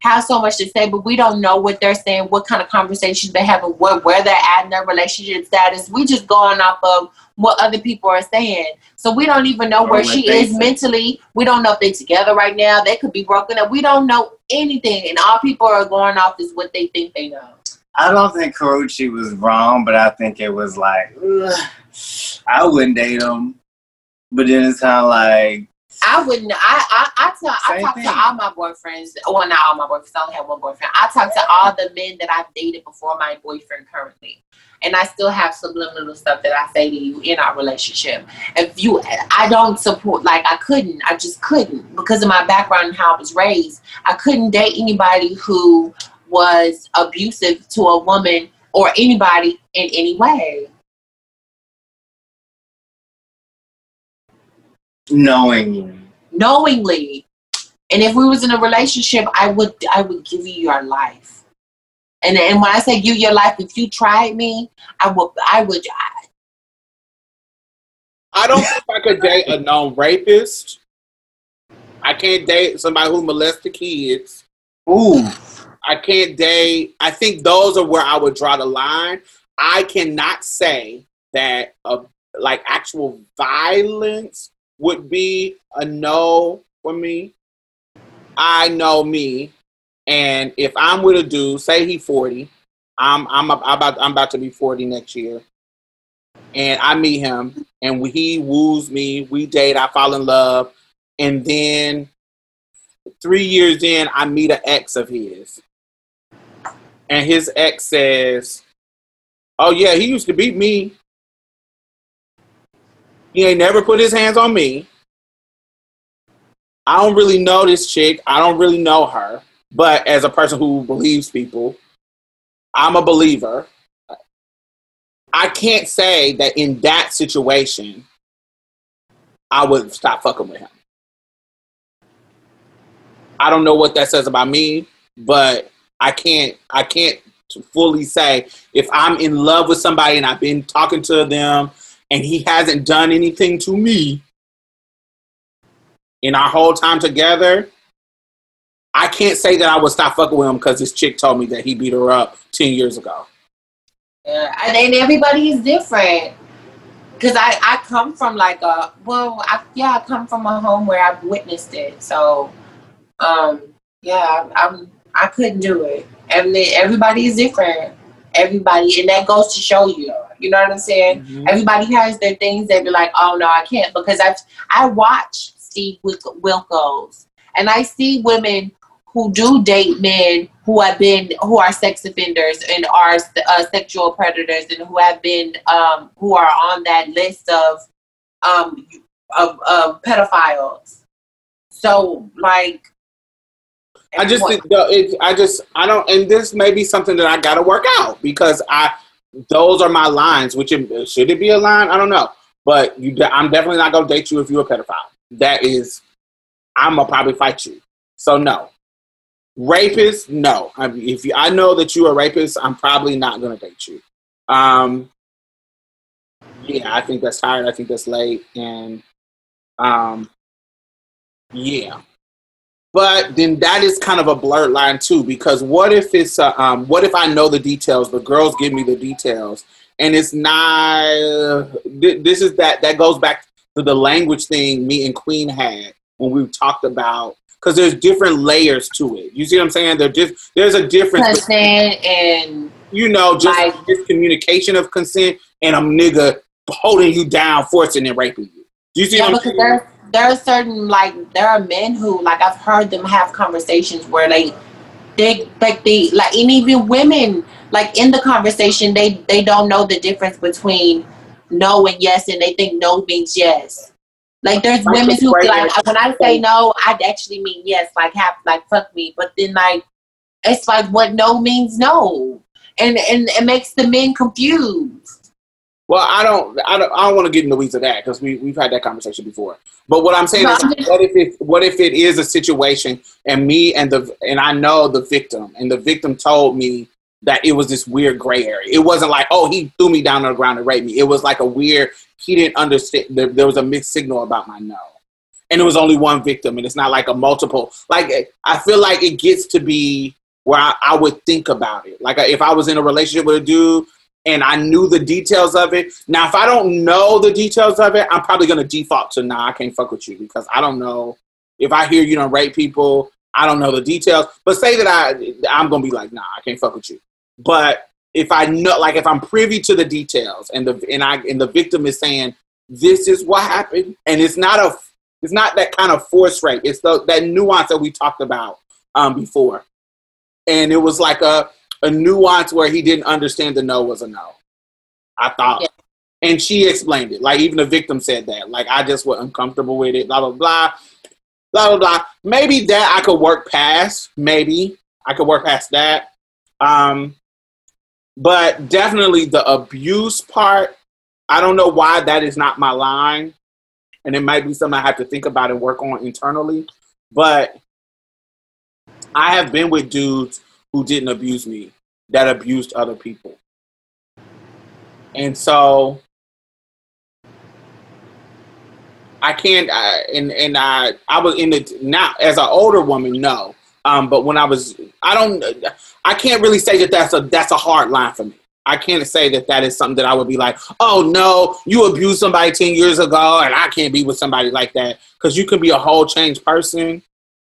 S3: have so much to say, but we don't know what they're saying, what kind of conversations they're having, what where they're at in their relationship status. We just going off of what other people are saying. So we don't even know
S5: Or
S3: where she is
S5: say.
S3: mentally. We don't know if they're together right now. They could be broken up. We don't know anything. And all people are going off is what they think they know.
S5: I don't think Karrueche was wrong, but I think it was like ugh, I wouldn't date him. But then it's kind of like
S3: I wouldn't. I I I, tell, I talk to all my boyfriends. Well, not all my boyfriends. I only have one boyfriend. I talk to all the men that I've dated before my boyfriend currently, and I still have subliminal stuff that I say to you in our relationship. If you, I don't support. Like I couldn't. I just couldn't because of my background and how I was raised. I couldn't date anybody who was abusive to a woman or anybody in any way.
S5: Knowing
S3: knowingly. And if we was in a relationship, I would I would give you your life. And and when I say give your life, if you tried me, I would I would I,
S4: I don't think I could date a known rapist. I can't date somebody who molested kids.
S5: Ooh.
S4: I can't date. I think those are where I would draw the line. I cannot say that uh, like actual violence would be a no for me. I know me, and if I'm with a dude, say he 40, I'm I'm about I'm about to be 40 next year, and I meet him, and he woos me, we date, I fall in love, and then three years in, I meet an ex of his, and his ex says, "Oh yeah, he used to beat me. He ain't never put his hands on me. I don't really know this chick. I don't really know her. But as a person who believes people, I'm a believer. I can't say that in that situation, I would stop fucking with him. I don't know what that says about me, but I can't I can't fully say if I'm in love with somebody and I've been talking to them and he hasn't done anything to me in our whole time together, I can't say that I would stop fucking with him because this chick told me that he beat her up 10 years ago.
S3: Yeah, and, everybody is different. Cause I, I come from like a well I, yeah I come from a home where I've witnessed it so um yeah I'm I couldn't do it then everybody is different everybody and that goes to show you you know what I'm saying
S4: Mhm.
S3: everybody has their things that be like oh no I can't because I I watch Steve Wil- Wilkos and I see women who do date men who have been who are sex offenders and are uh, sexual predators and who have been um, who are on that list of um, of, of pedophiles. So like,
S4: I just think it, I just I don't and this may be something that I got to work out because I those are my lines. Which it, should it be a line? I don't know, but you I'm definitely not gonna date you if you're a pedophile. That is, I'm gonna probably fight you. So no, rapist. No, I, mean, if you, I know that you're a rapist, I'm probably not gonna date you. Um, yeah, I think that's tired. I think that's late, and um, yeah. But then that is kind of a blurred line too, because what if it's uh, um, what if I know the details, the girls give me the details, and it's not. th- This is that that goes back to the language thing me and Queen had when we talked about because there's different layers to it. You see what I'm saying? There just there's a difference.
S3: consent and
S4: you know, just
S3: Like-
S4: miscommunication of consent and a nigga holding you down, forcing and raping you. Do you see
S3: yeah,
S4: what I'm saying?
S3: There are certain like there are men who like I've heard them have conversations where they they like they like and even women like in the conversation they they don't know the difference between no and yes and they think no means yes. Like there's
S4: Like
S3: women who like when I say no, I actually mean yes, like have like fuck me. But then like it's like what no means no. And and it makes the men confused.
S4: Well, I don't, I don't, I don't want to get in the weeds of that because we we've had that conversation before. But what I'm saying
S3: No,
S4: is,
S3: I'm just-
S4: what if it, what if it is a situation and me and the and I know the victim and the victim told me that it was this weird gray area. It wasn't like, oh, he threw me down on the ground and raped me. It was like a weird. He didn't understand. There, there was a mixed signal about my no, and it was only one victim, and it's not like a multiple. Like I feel like it gets to be where I, I would think about it. Like if I was in a relationship with a dude and I knew the details of it. Now, if I don't know the details of it, I'm probably gonna default to nah, I can't fuck with you because I don't know. If I hear you don't rape people, I don't know the details. But say that I, I'm gonna be like, nah, I can't fuck with you. But if I know, like, if I'm privy to the details and the and I and the victim is saying this is what happened, and it's not a, it's not that kind of force rape. It's the, that nuance that we talked about um, before, and it was like a a nuance where he didn't understand the no was a no. I thought.
S3: Yeah.
S4: And she explained it. Like even the victim said that. Like I just was uncomfortable with it, blah blah blah. Blah blah blah. Maybe that I could work past. Maybe I could work past that. Um, but definitely the abuse part. I don't know why that is not my line, and it might be something I have to think about and work on internally. But I have been with dudes who didn't abuse me, that abused other people, and so I can't. I, and and I I was in the now as an older woman, no. Um, but when I was, I don't, I can't really say that that's a that's a hard line for me. I can't say that that is something that I would be like, oh no, you abused somebody ten years ago, and I can't be with somebody like that because you can be a whole changed person.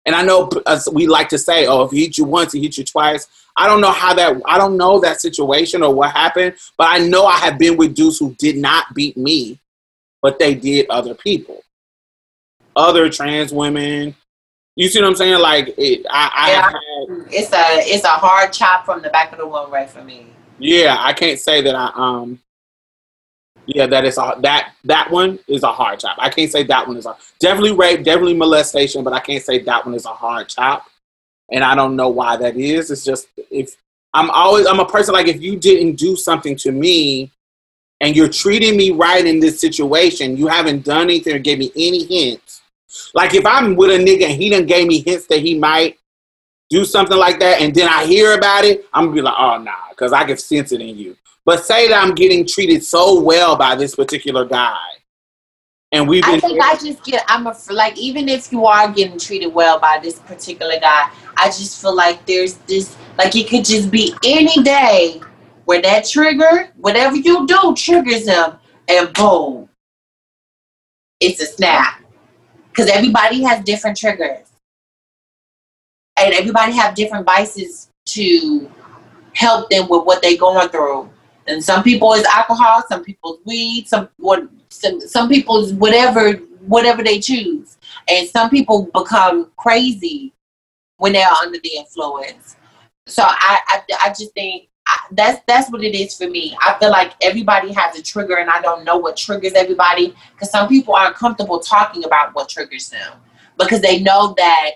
S4: And I know we like to say, oh, if he hit you once, he hit you twice. I don't know how that. I don't know that situation or what happened, but I know I have been with dudes who did not beat me, but they did other people, other trans women. You see what I'm saying? Like it, I, I
S3: Yeah.
S4: had
S3: It's a it's a hard chop from the back of the one right for me.
S4: Yeah, I can't say that I um. Yeah, that is a that that one is a hard chop. I can't say that one is a definitely rape, definitely molestation, but I can't say that one is a hard chop. And I don't know why that is. It's just if I'm always I'm a person like if you didn't do something to me, and you're treating me right in this situation, you haven't done anything or gave me any hints. Like if I'm with a nigga and he done gave me hints that he might do something like that, and then I hear about it, I'm gonna be like, oh nah, because I can sense it in you. But say that I'm getting treated so well by this particular guy, and we've
S3: I think I just get I'm a like even if you are getting treated well by this particular guy, I just feel like there's this like it could just be any day where that trigger, whatever you do, triggers him, and boom, it's a snap. Because everybody has different triggers, and everybody have different vices to help them with what they're going through. And some people is alcohol, some people's weed, some what some, some people's whatever whatever they choose. And some people become crazy when they're under the influence. So I I, I just think I, that's that's what it is for me. I feel like everybody has a trigger, and I don't know what triggers everybody because some people aren't comfortable talking about what triggers them because they know that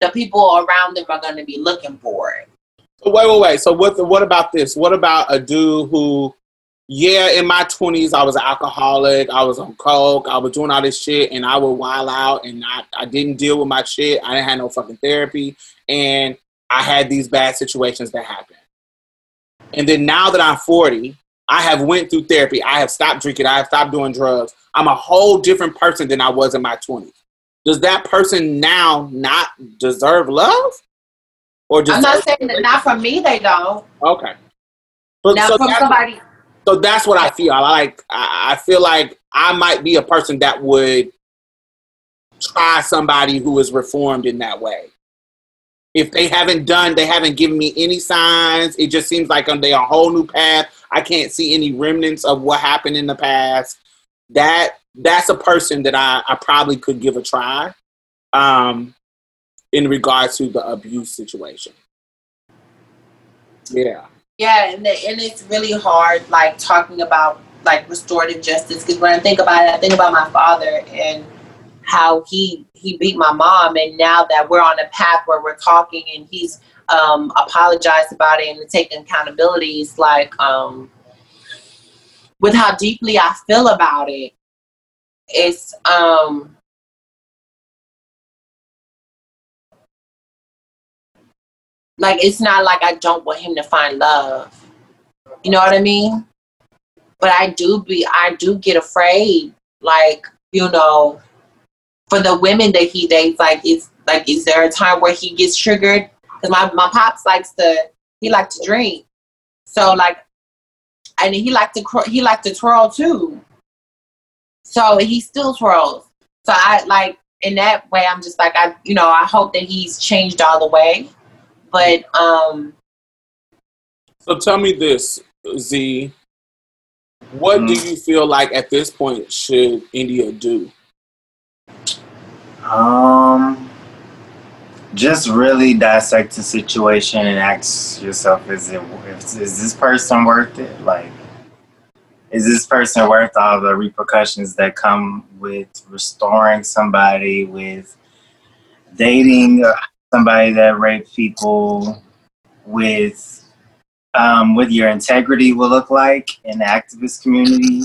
S3: the people around them are going to be looking for it.
S4: Wait, wait, wait. So what? What about this? What about a dude who, yeah, in my twenties, I was an alcoholic. I was on coke. I was doing all this shit, and I would wild out, and I, I didn't deal with my shit. I didn't have no fucking therapy, and I had these bad situations that happened. And then now that I'm 40, I have went through therapy. I have stopped drinking. I have stopped doing drugs. I'm a whole different person than I was in my 20s. Does that person now not deserve love? Or just
S3: I'm not saying that not from me, they don't.
S4: Okay. But
S3: Now
S4: so,
S3: from
S4: that's,
S3: somebody,
S4: so that's what I feel. I like. I feel like I might be a person that would try somebody who is reformed in that way. If they haven't done, they haven't given me any signs. It just seems like they're on a whole new path. I can't see any remnants of what happened in the past. That that's a person that I, I probably could give a try. Um, in regards to the abuse situation. Yeah.
S3: yeah, and, the, and it's really hard, like talking about like restorative justice. Because when I think about it, I think about my father and how he he beat my mom, and now that we're on a path where we're talking, and he's um, apologized about it and taking accountability, it's like um, with how deeply I feel about it, it's um, like it's not like I don't want him to find love. You know what I mean? But I do be I do get afraid, like, you know, for the women that he dates, like is like is there a time where he gets triggered? Because my, my pops likes to he likes to drink. So like and he liked to he liked to twirl too. So he still twirls. So I like in that way I'm just like I you know, I hope that he's changed all the way. But um
S4: So tell me this, Z. What do you feel like at this point should Indya do?
S5: Um, just really dissect the situation and ask yourself: Is it is, is this person worth it? Like, is this person worth all the repercussions that come with restoring somebody, with dating uh, somebody that raped people, with um, what your integrity will look like in the activist community,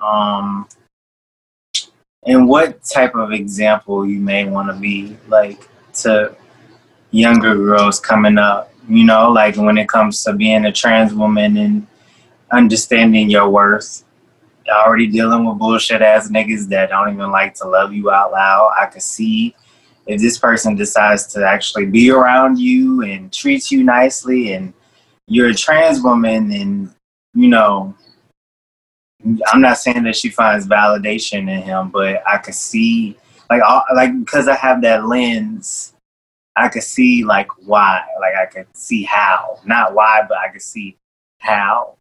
S5: um, and what type of example you may want to be like to younger girls coming up. You know, like when it comes to being a trans woman and understanding your worth. Already dealing with bullshit ass niggas that don't even like to love you out loud. I could see if this person decides to actually be around you and treats you nicely and you're a trans woman and you know i'm not saying that she finds validation in him but i could see like like because i have that lens i could see like why like i could see how not why but i could see how.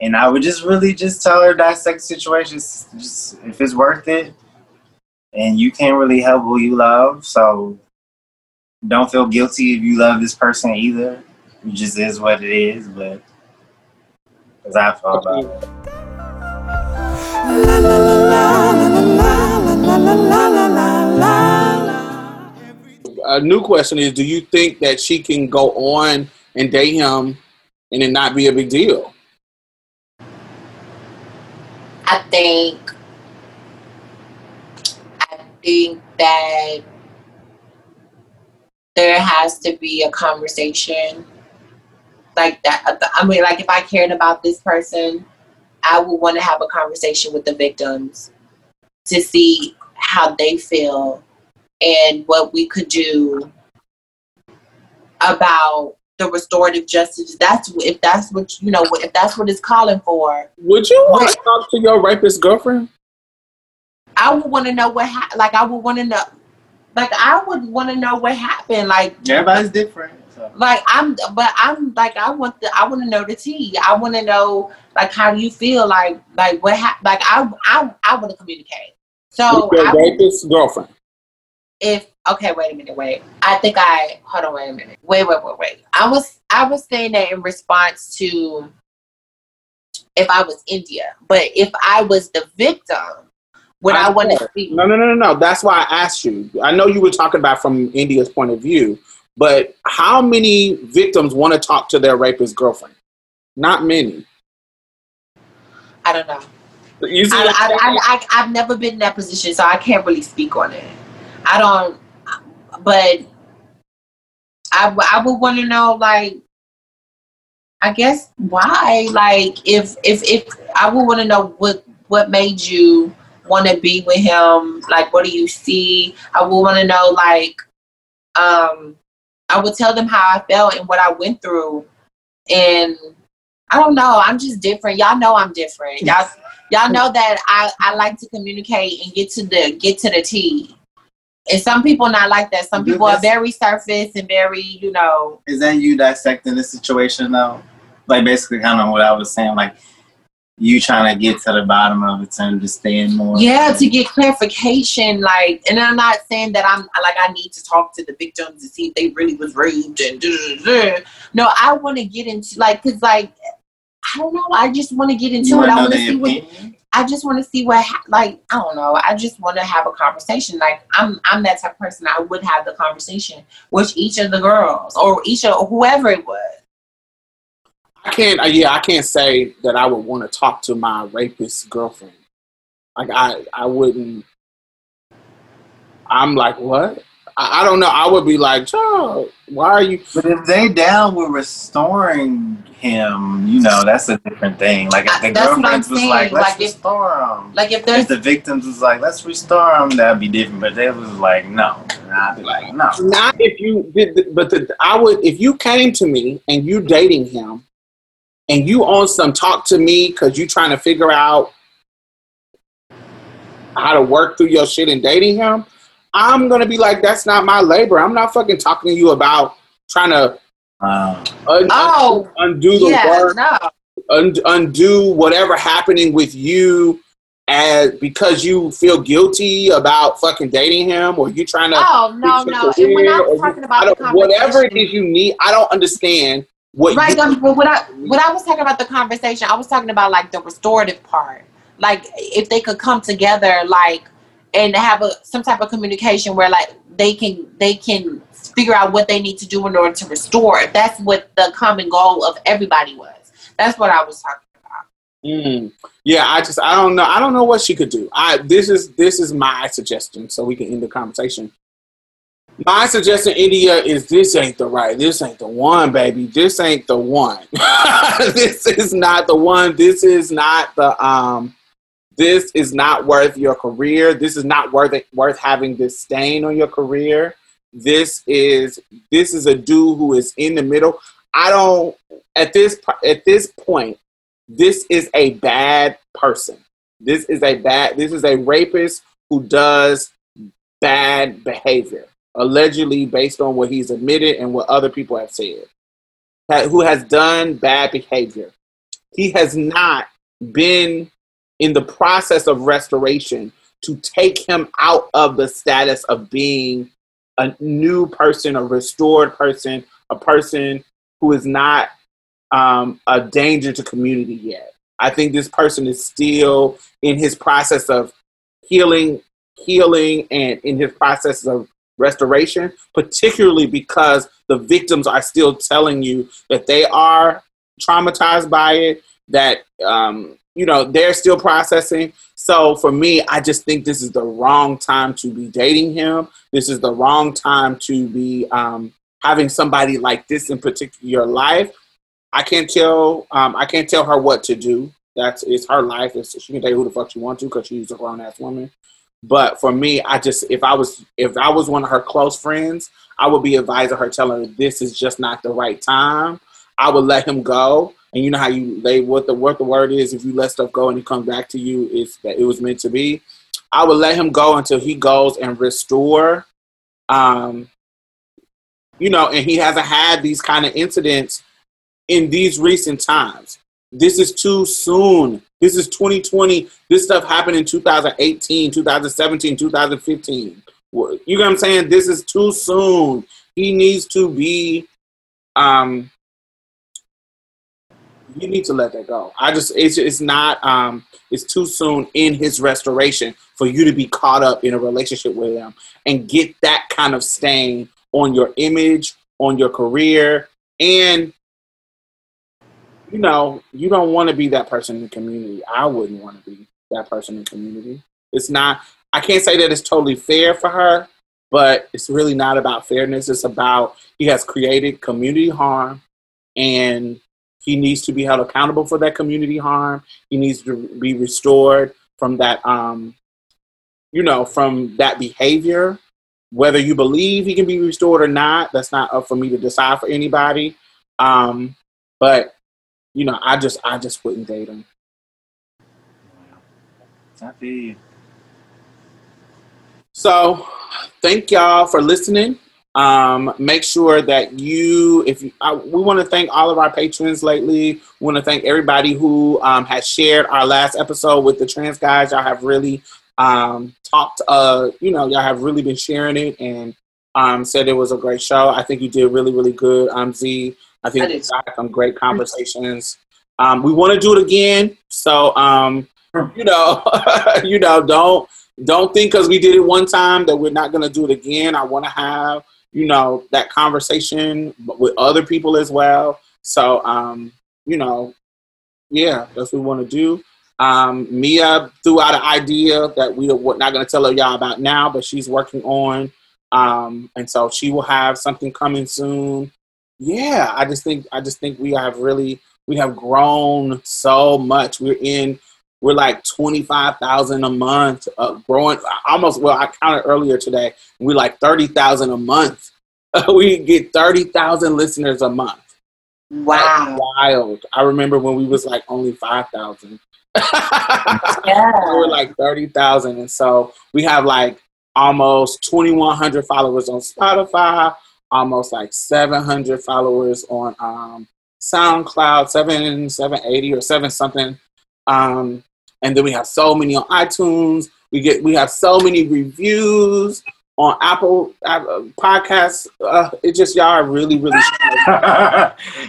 S5: And i would just really just tell her dissect situations just if it's worth it and you can't really help who you love so don't feel guilty if you love this person either it just is what it is, but as I feel about it.
S4: A new question is: Do you think that she can go on and date him, and it not be a big deal?
S3: I think I think that there has to be a conversation like that. I mean, like if I cared about this person, I would want to have a conversation with the victims to see how they feel and what we could do about the restorative justice. That's if that's what you know. If that's what it's calling for.
S4: Would you want to talk to your rapist girlfriend?
S3: I would want to know what. Ha- like I would want to know. Like I would want to know what happened. Like
S5: everybody's different. So.
S3: Like I'm, but I'm like I want the I want to know the tea. I want to know like how do you feel like like what happened. Like I I I want to communicate. So
S4: your rapist girlfriend.
S3: If okay, wait a minute, wait. I think I hold on, wait a minute, wait, wait, wait, wait. I was I was saying that in response to if I was Indya, but if I was the victim, would I, I want to see?
S4: No, no, no, no, no. That's why I asked you. I know you were talking about from Indya's point of view, but how many victims want to talk to their rapist girlfriend? Not many.
S3: I don't know.
S4: You see
S3: I, I, I, have never been in that position, so I can't really speak on it. I don't, but I, I would want to know, like, I guess why, like, if if if I would want to know what what made you want to be with him, like, what do you see? I would want to know, like, um, I would tell them how I felt and what I went through. And I don't know, I'm just different. Y'all know I'm different. Y'all [LAUGHS] y'all know that I, I like to communicate and get to the get to the T. And some people not like that. Some people are very surface and very, you know.
S5: Is that you dissecting the situation though? Like basically kind of what I was saying, like you trying to get to the bottom of it to understand more.
S3: Yeah, to get clarification. Like, and I'm not saying that I'm like I need to talk to the victims to see if they really was raped and. No, I want to get into like, cause like, I don't know. I just want to get into it. I want to see opinion? what. I just want to see what, like, I don't know. I just want to have a conversation. Like, I'm, I'm that type of person. I would have the conversation with each of the girls or each of whoever it was.
S4: I can't. Uh, yeah, I can't say that I would want to talk to my rapist girlfriend. Like I, I wouldn't. I'm like, what? I, I don't know. I would be like, Joe, why are you?
S5: But if they down with restoring him, you know, that's a different thing. Like if the girlfriend was like, let's like restore if, him.
S3: Like if there's
S5: if the victims was like, let's restore him, that'd be different. But they was like, no, I'd be like, no.
S4: Not if you did, but the, I would. If you came to me and you dating him and you on some talk to me because you trying to figure out how to work through your shit and dating him, I'm gonna be like, that's not my labor. I'm not fucking talking to you about trying to
S5: uh,
S4: un-
S3: oh,
S4: undo the
S3: yeah,
S4: work,
S3: no.
S4: un- undo whatever happening with you as because you feel guilty about fucking dating him or you trying to
S3: oh no no and when I'm talking about
S4: whatever it is you need I don't understand what
S3: right,
S4: you,
S3: um, but when I when I was talking about the conversation, I was talking about like the restorative part. Like if they could come together, like and have a some type of communication where like they can they can figure out what they need to do in order to restore. That's what the common goal of everybody was. That's what I was talking about.
S4: Mm. Yeah, I just I don't know. I don't know what she could do. I this is this is my suggestion, so we can end the conversation. My suggestion, Indya, is this ain't the right. This ain't the one, baby. This ain't the one. [LAUGHS] this is not the one. This is not the um. This is not worth your career. This is not worth it, worth having this stain on your career. This is this is a dude who is in the middle. I don't at this at this point. This is a bad person. This is a bad. This is a rapist who does bad behavior, allegedly based on what he's admitted and what other people have said. Who has done bad behavior? He has not been in the process of restoration to take him out of the status of being a new person, a restored person, a person who is not um, a danger to community yet. I think this person is still in his process of healing, healing, and in his process of restoration, particularly because the victims are still telling you that they are traumatized by it, that um, you know they're still processing. So for me, I just think this is the wrong time to be dating him. This is the wrong time to be um, having somebody like this in particular your life. I can't tell. Um, I can't tell her what to do. That's it's her life. It's, she can tell who the fuck she wants to because she's a grown ass woman. But for me, I just if I was if I was one of her close friends, I would be advising her, telling her this is just not the right time. I would let him go. And you know how you they what the what the word is if you let stuff go and it comes back to you, it's that it was meant to be. I would let him go until he goes and restore. Um, you know, and he hasn't had these kind of incidents in these recent times. This is too soon. This is 2020. This stuff happened in 2018, 2017, 2015. You know what I'm saying? This is too soon. He needs to be um you need to let that go. I just it's it's not um it's too soon in his restoration for you to be caught up in a relationship with him and get that kind of stain on your image, on your career, and you know, you don't want to be that person in the community. I wouldn't want to be that person in the community. It's not I can't say that it's totally fair for her, but it's really not about fairness. It's about he has created community harm and he needs to be held accountable for that community harm. He needs to be restored from that um you know, from that behavior. Whether you believe he can be restored or not, that's not up for me to decide for anybody. Um, but you know, I just I just wouldn't date him.
S5: I feel you.
S4: So, thank y'all for listening. Um, make sure that you, if you, I, we want to thank all of our patrons lately. We want to thank everybody who um, has shared our last episode with the trans guys. Y'all have really um, talked, uh, you know, y'all have really been sharing it and um, said it was a great show. I think you did really, really good, um, Z. I think we got some great conversations. Um, we want to do it again, so um, [LAUGHS] you know, [LAUGHS] you know, don't don't think because we did it one time that we're not going to do it again. I want to have you know that conversation with other people as well. So um, you know, yeah, that's what we want to do. Um, Mia threw out an idea that we are not going to tell y'all about now, but she's working on, um, and so she will have something coming soon. Yeah, I just think I just think we have really we have grown so much. We're in we're like twenty five thousand a month, uh, growing almost. Well, I counted earlier today. We're like thirty thousand a month. [LAUGHS] we get thirty thousand listeners a month.
S3: Wow.
S4: Wild. I remember when we was like only five thousand. [LAUGHS]
S3: Yeah.
S4: we're like thirty thousand, and so we have like almost twenty one hundred followers on Spotify, almost like seven hundred followers on um, SoundCloud, seven seven eighty or seven something, um, and then we have so many on iTunes. We get we have so many reviews on Apple, Apple Podcasts. Uh, it just y'all are really really. [LAUGHS]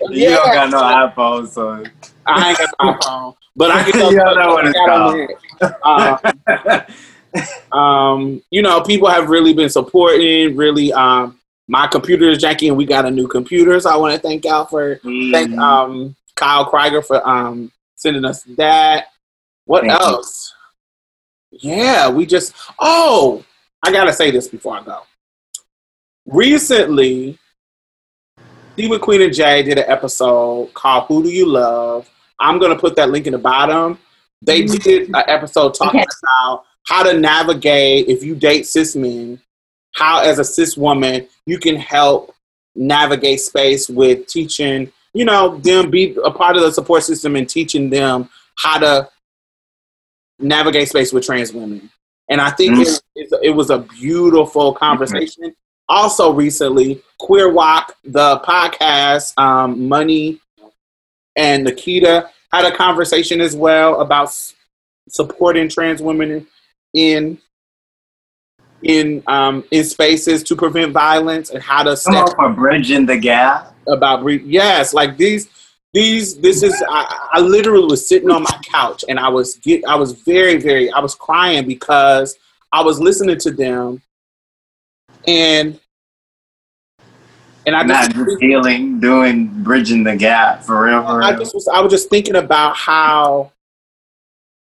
S5: you don't got no iPhone, so
S4: I ain't got no phone, but I can [LAUGHS]
S5: You don't know what it's
S4: I got on there. Uh, um, you know, people have really been supporting. Really, um, my computer is janky, and we got a new computer, so I want to thank y'all for thank
S5: Mm,
S4: um Kyle Krieger for um sending us that. What
S5: Thank you.
S4: else? Yeah, we just. Oh, I gotta say this before I go. Recently, Steve with Queen and Jay did an episode called "Who Do You Love." I'm gonna put that link in the bottom. They did an episode talking
S3: Okay.
S4: about how to navigate if you date cis men, how as a cis woman you can help navigate space with teaching, you know, them be a part of the support system and teaching them how to navigate space with trans women. And I think it, it, it was a beautiful conversation. Also, recently, Queer Walk, the podcast, um, Money and Nikita had a conversation as well about supporting trans women in in um, in spaces to prevent violence and how to
S5: Come
S4: step
S5: on for bridging the gap.
S4: about bre- yes like these these this is I, I literally was sitting on my couch and i was get i was very very i was crying because i was listening to them and and i
S5: Not
S4: just,
S5: just healing, doing bridging the gap for real.
S4: I just was i was just thinking about how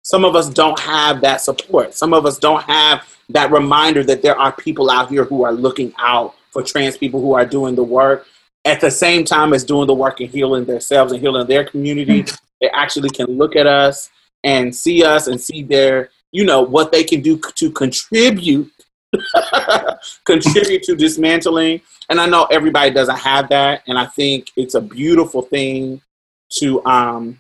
S4: some of us don't have that support. Some of us don't have that reminder that there are people out here who are looking out for trans people who are doing the work. At the same time as doing the work and healing themselves and healing their community they actually can look at us and see us and see their you know what they can do to contribute [LAUGHS] contribute to dismantling. And i know everybody doesn't have that. And i think it's a beautiful thing to um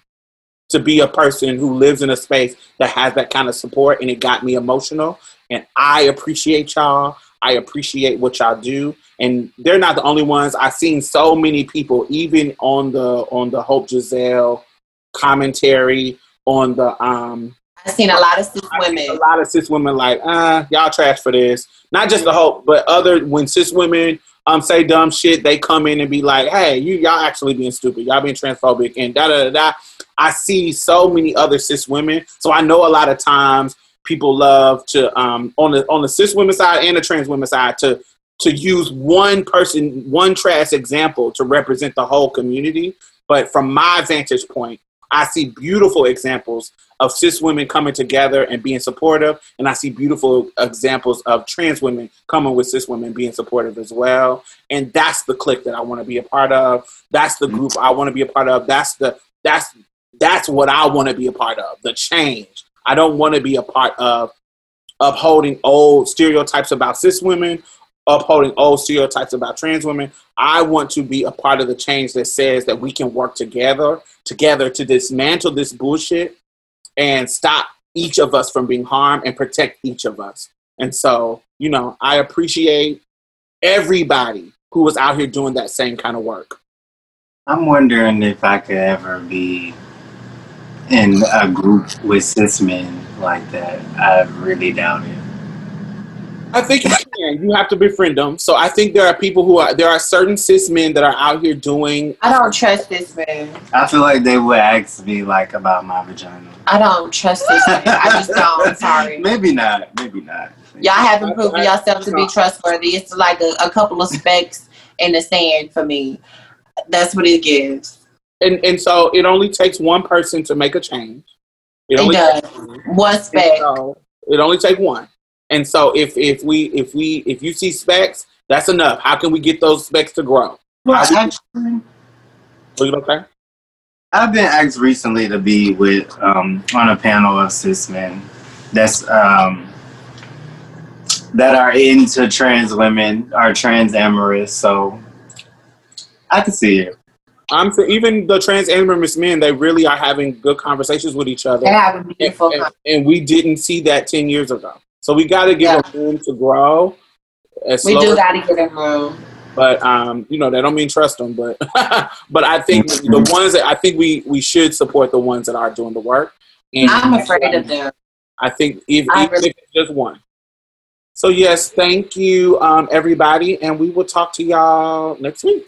S4: to be a person who lives in a space that has that kind of support and it got me emotional and i appreciate y'all i appreciate what y'all do and they're not the only ones i've seen so many people even on the on the hope giselle commentary on the um
S3: I've seen a lot of cis
S4: women. a lot of cis women like, uh, y'all trash for this. Not just the hope, but other when cis women um say dumb shit, they come in and be like, hey, you y'all actually being stupid, y'all being transphobic, and da da da da. I see so many other cis women, so I know a lot of times people love to um on the on the cis women side and the trans women side to to use one person, one trash example to represent the whole community. But from my vantage point, I see beautiful examples of cis women coming together and being supportive, and I see beautiful examples of trans women coming with cis women being supportive as well. And that's the clique that I want to be a part of. That's the group I want to be a part of. That's the that's that's what I want to be a part of. The change. I don't want to be a part of upholding old stereotypes about cis women, upholding old stereotypes about trans women. I want to be a part of the change that says that we can work together, together to dismantle this bullshit and stop each of us from being harmed and protect each of us. And so, you know, I appreciate everybody who was out here doing that same kind of work.
S5: I'm wondering if I could ever be in a group with cis men like that. I really doubt it.
S4: I think you can. You have to befriend them. So I think there are people who are there are certain cis men that are out here doing
S3: I don't trust this man.
S5: I feel like they would ask me like about my vagina.
S3: I don't trust this man. I just don't. I'm sorry. [LAUGHS]
S5: Maybe not. Maybe not.
S3: Y'all haven't proven yourself to be trustworthy. It's like a, a couple of specks in the sand for me. That's what it gives.
S4: And and so it only takes one person to make a change.
S3: It
S4: only
S3: does.
S4: takes one.
S3: One
S4: And so it only take one. And so if if we if we if you see specs, that's enough. How can we get those specs to grow?
S5: Well, actually,
S4: Are you okay?
S5: I've been asked recently to be with um, on a panel of cis men that's um, that are into trans women, are trans amorous. So I can see it.
S4: I'm for even the trans amorous men. They really are having good conversations with each other.
S3: They have a
S4: and,
S3: beautiful
S4: and- and we didn't see that 10 years ago. So we got to give
S3: Yeah.
S4: them room to grow. As
S3: We do
S4: as-
S3: got to get in room.
S4: but um, you know that don't mean trust them. But [LAUGHS] but I think
S3: Mm-hmm.
S4: the ones that I think we we should support the ones that are doing the work. And
S3: I'm afraid of them.
S4: I think if,
S3: I
S4: even
S3: really-
S4: if it's just one. So yes, thank you, um, everybody, and we will talk to y'all next week.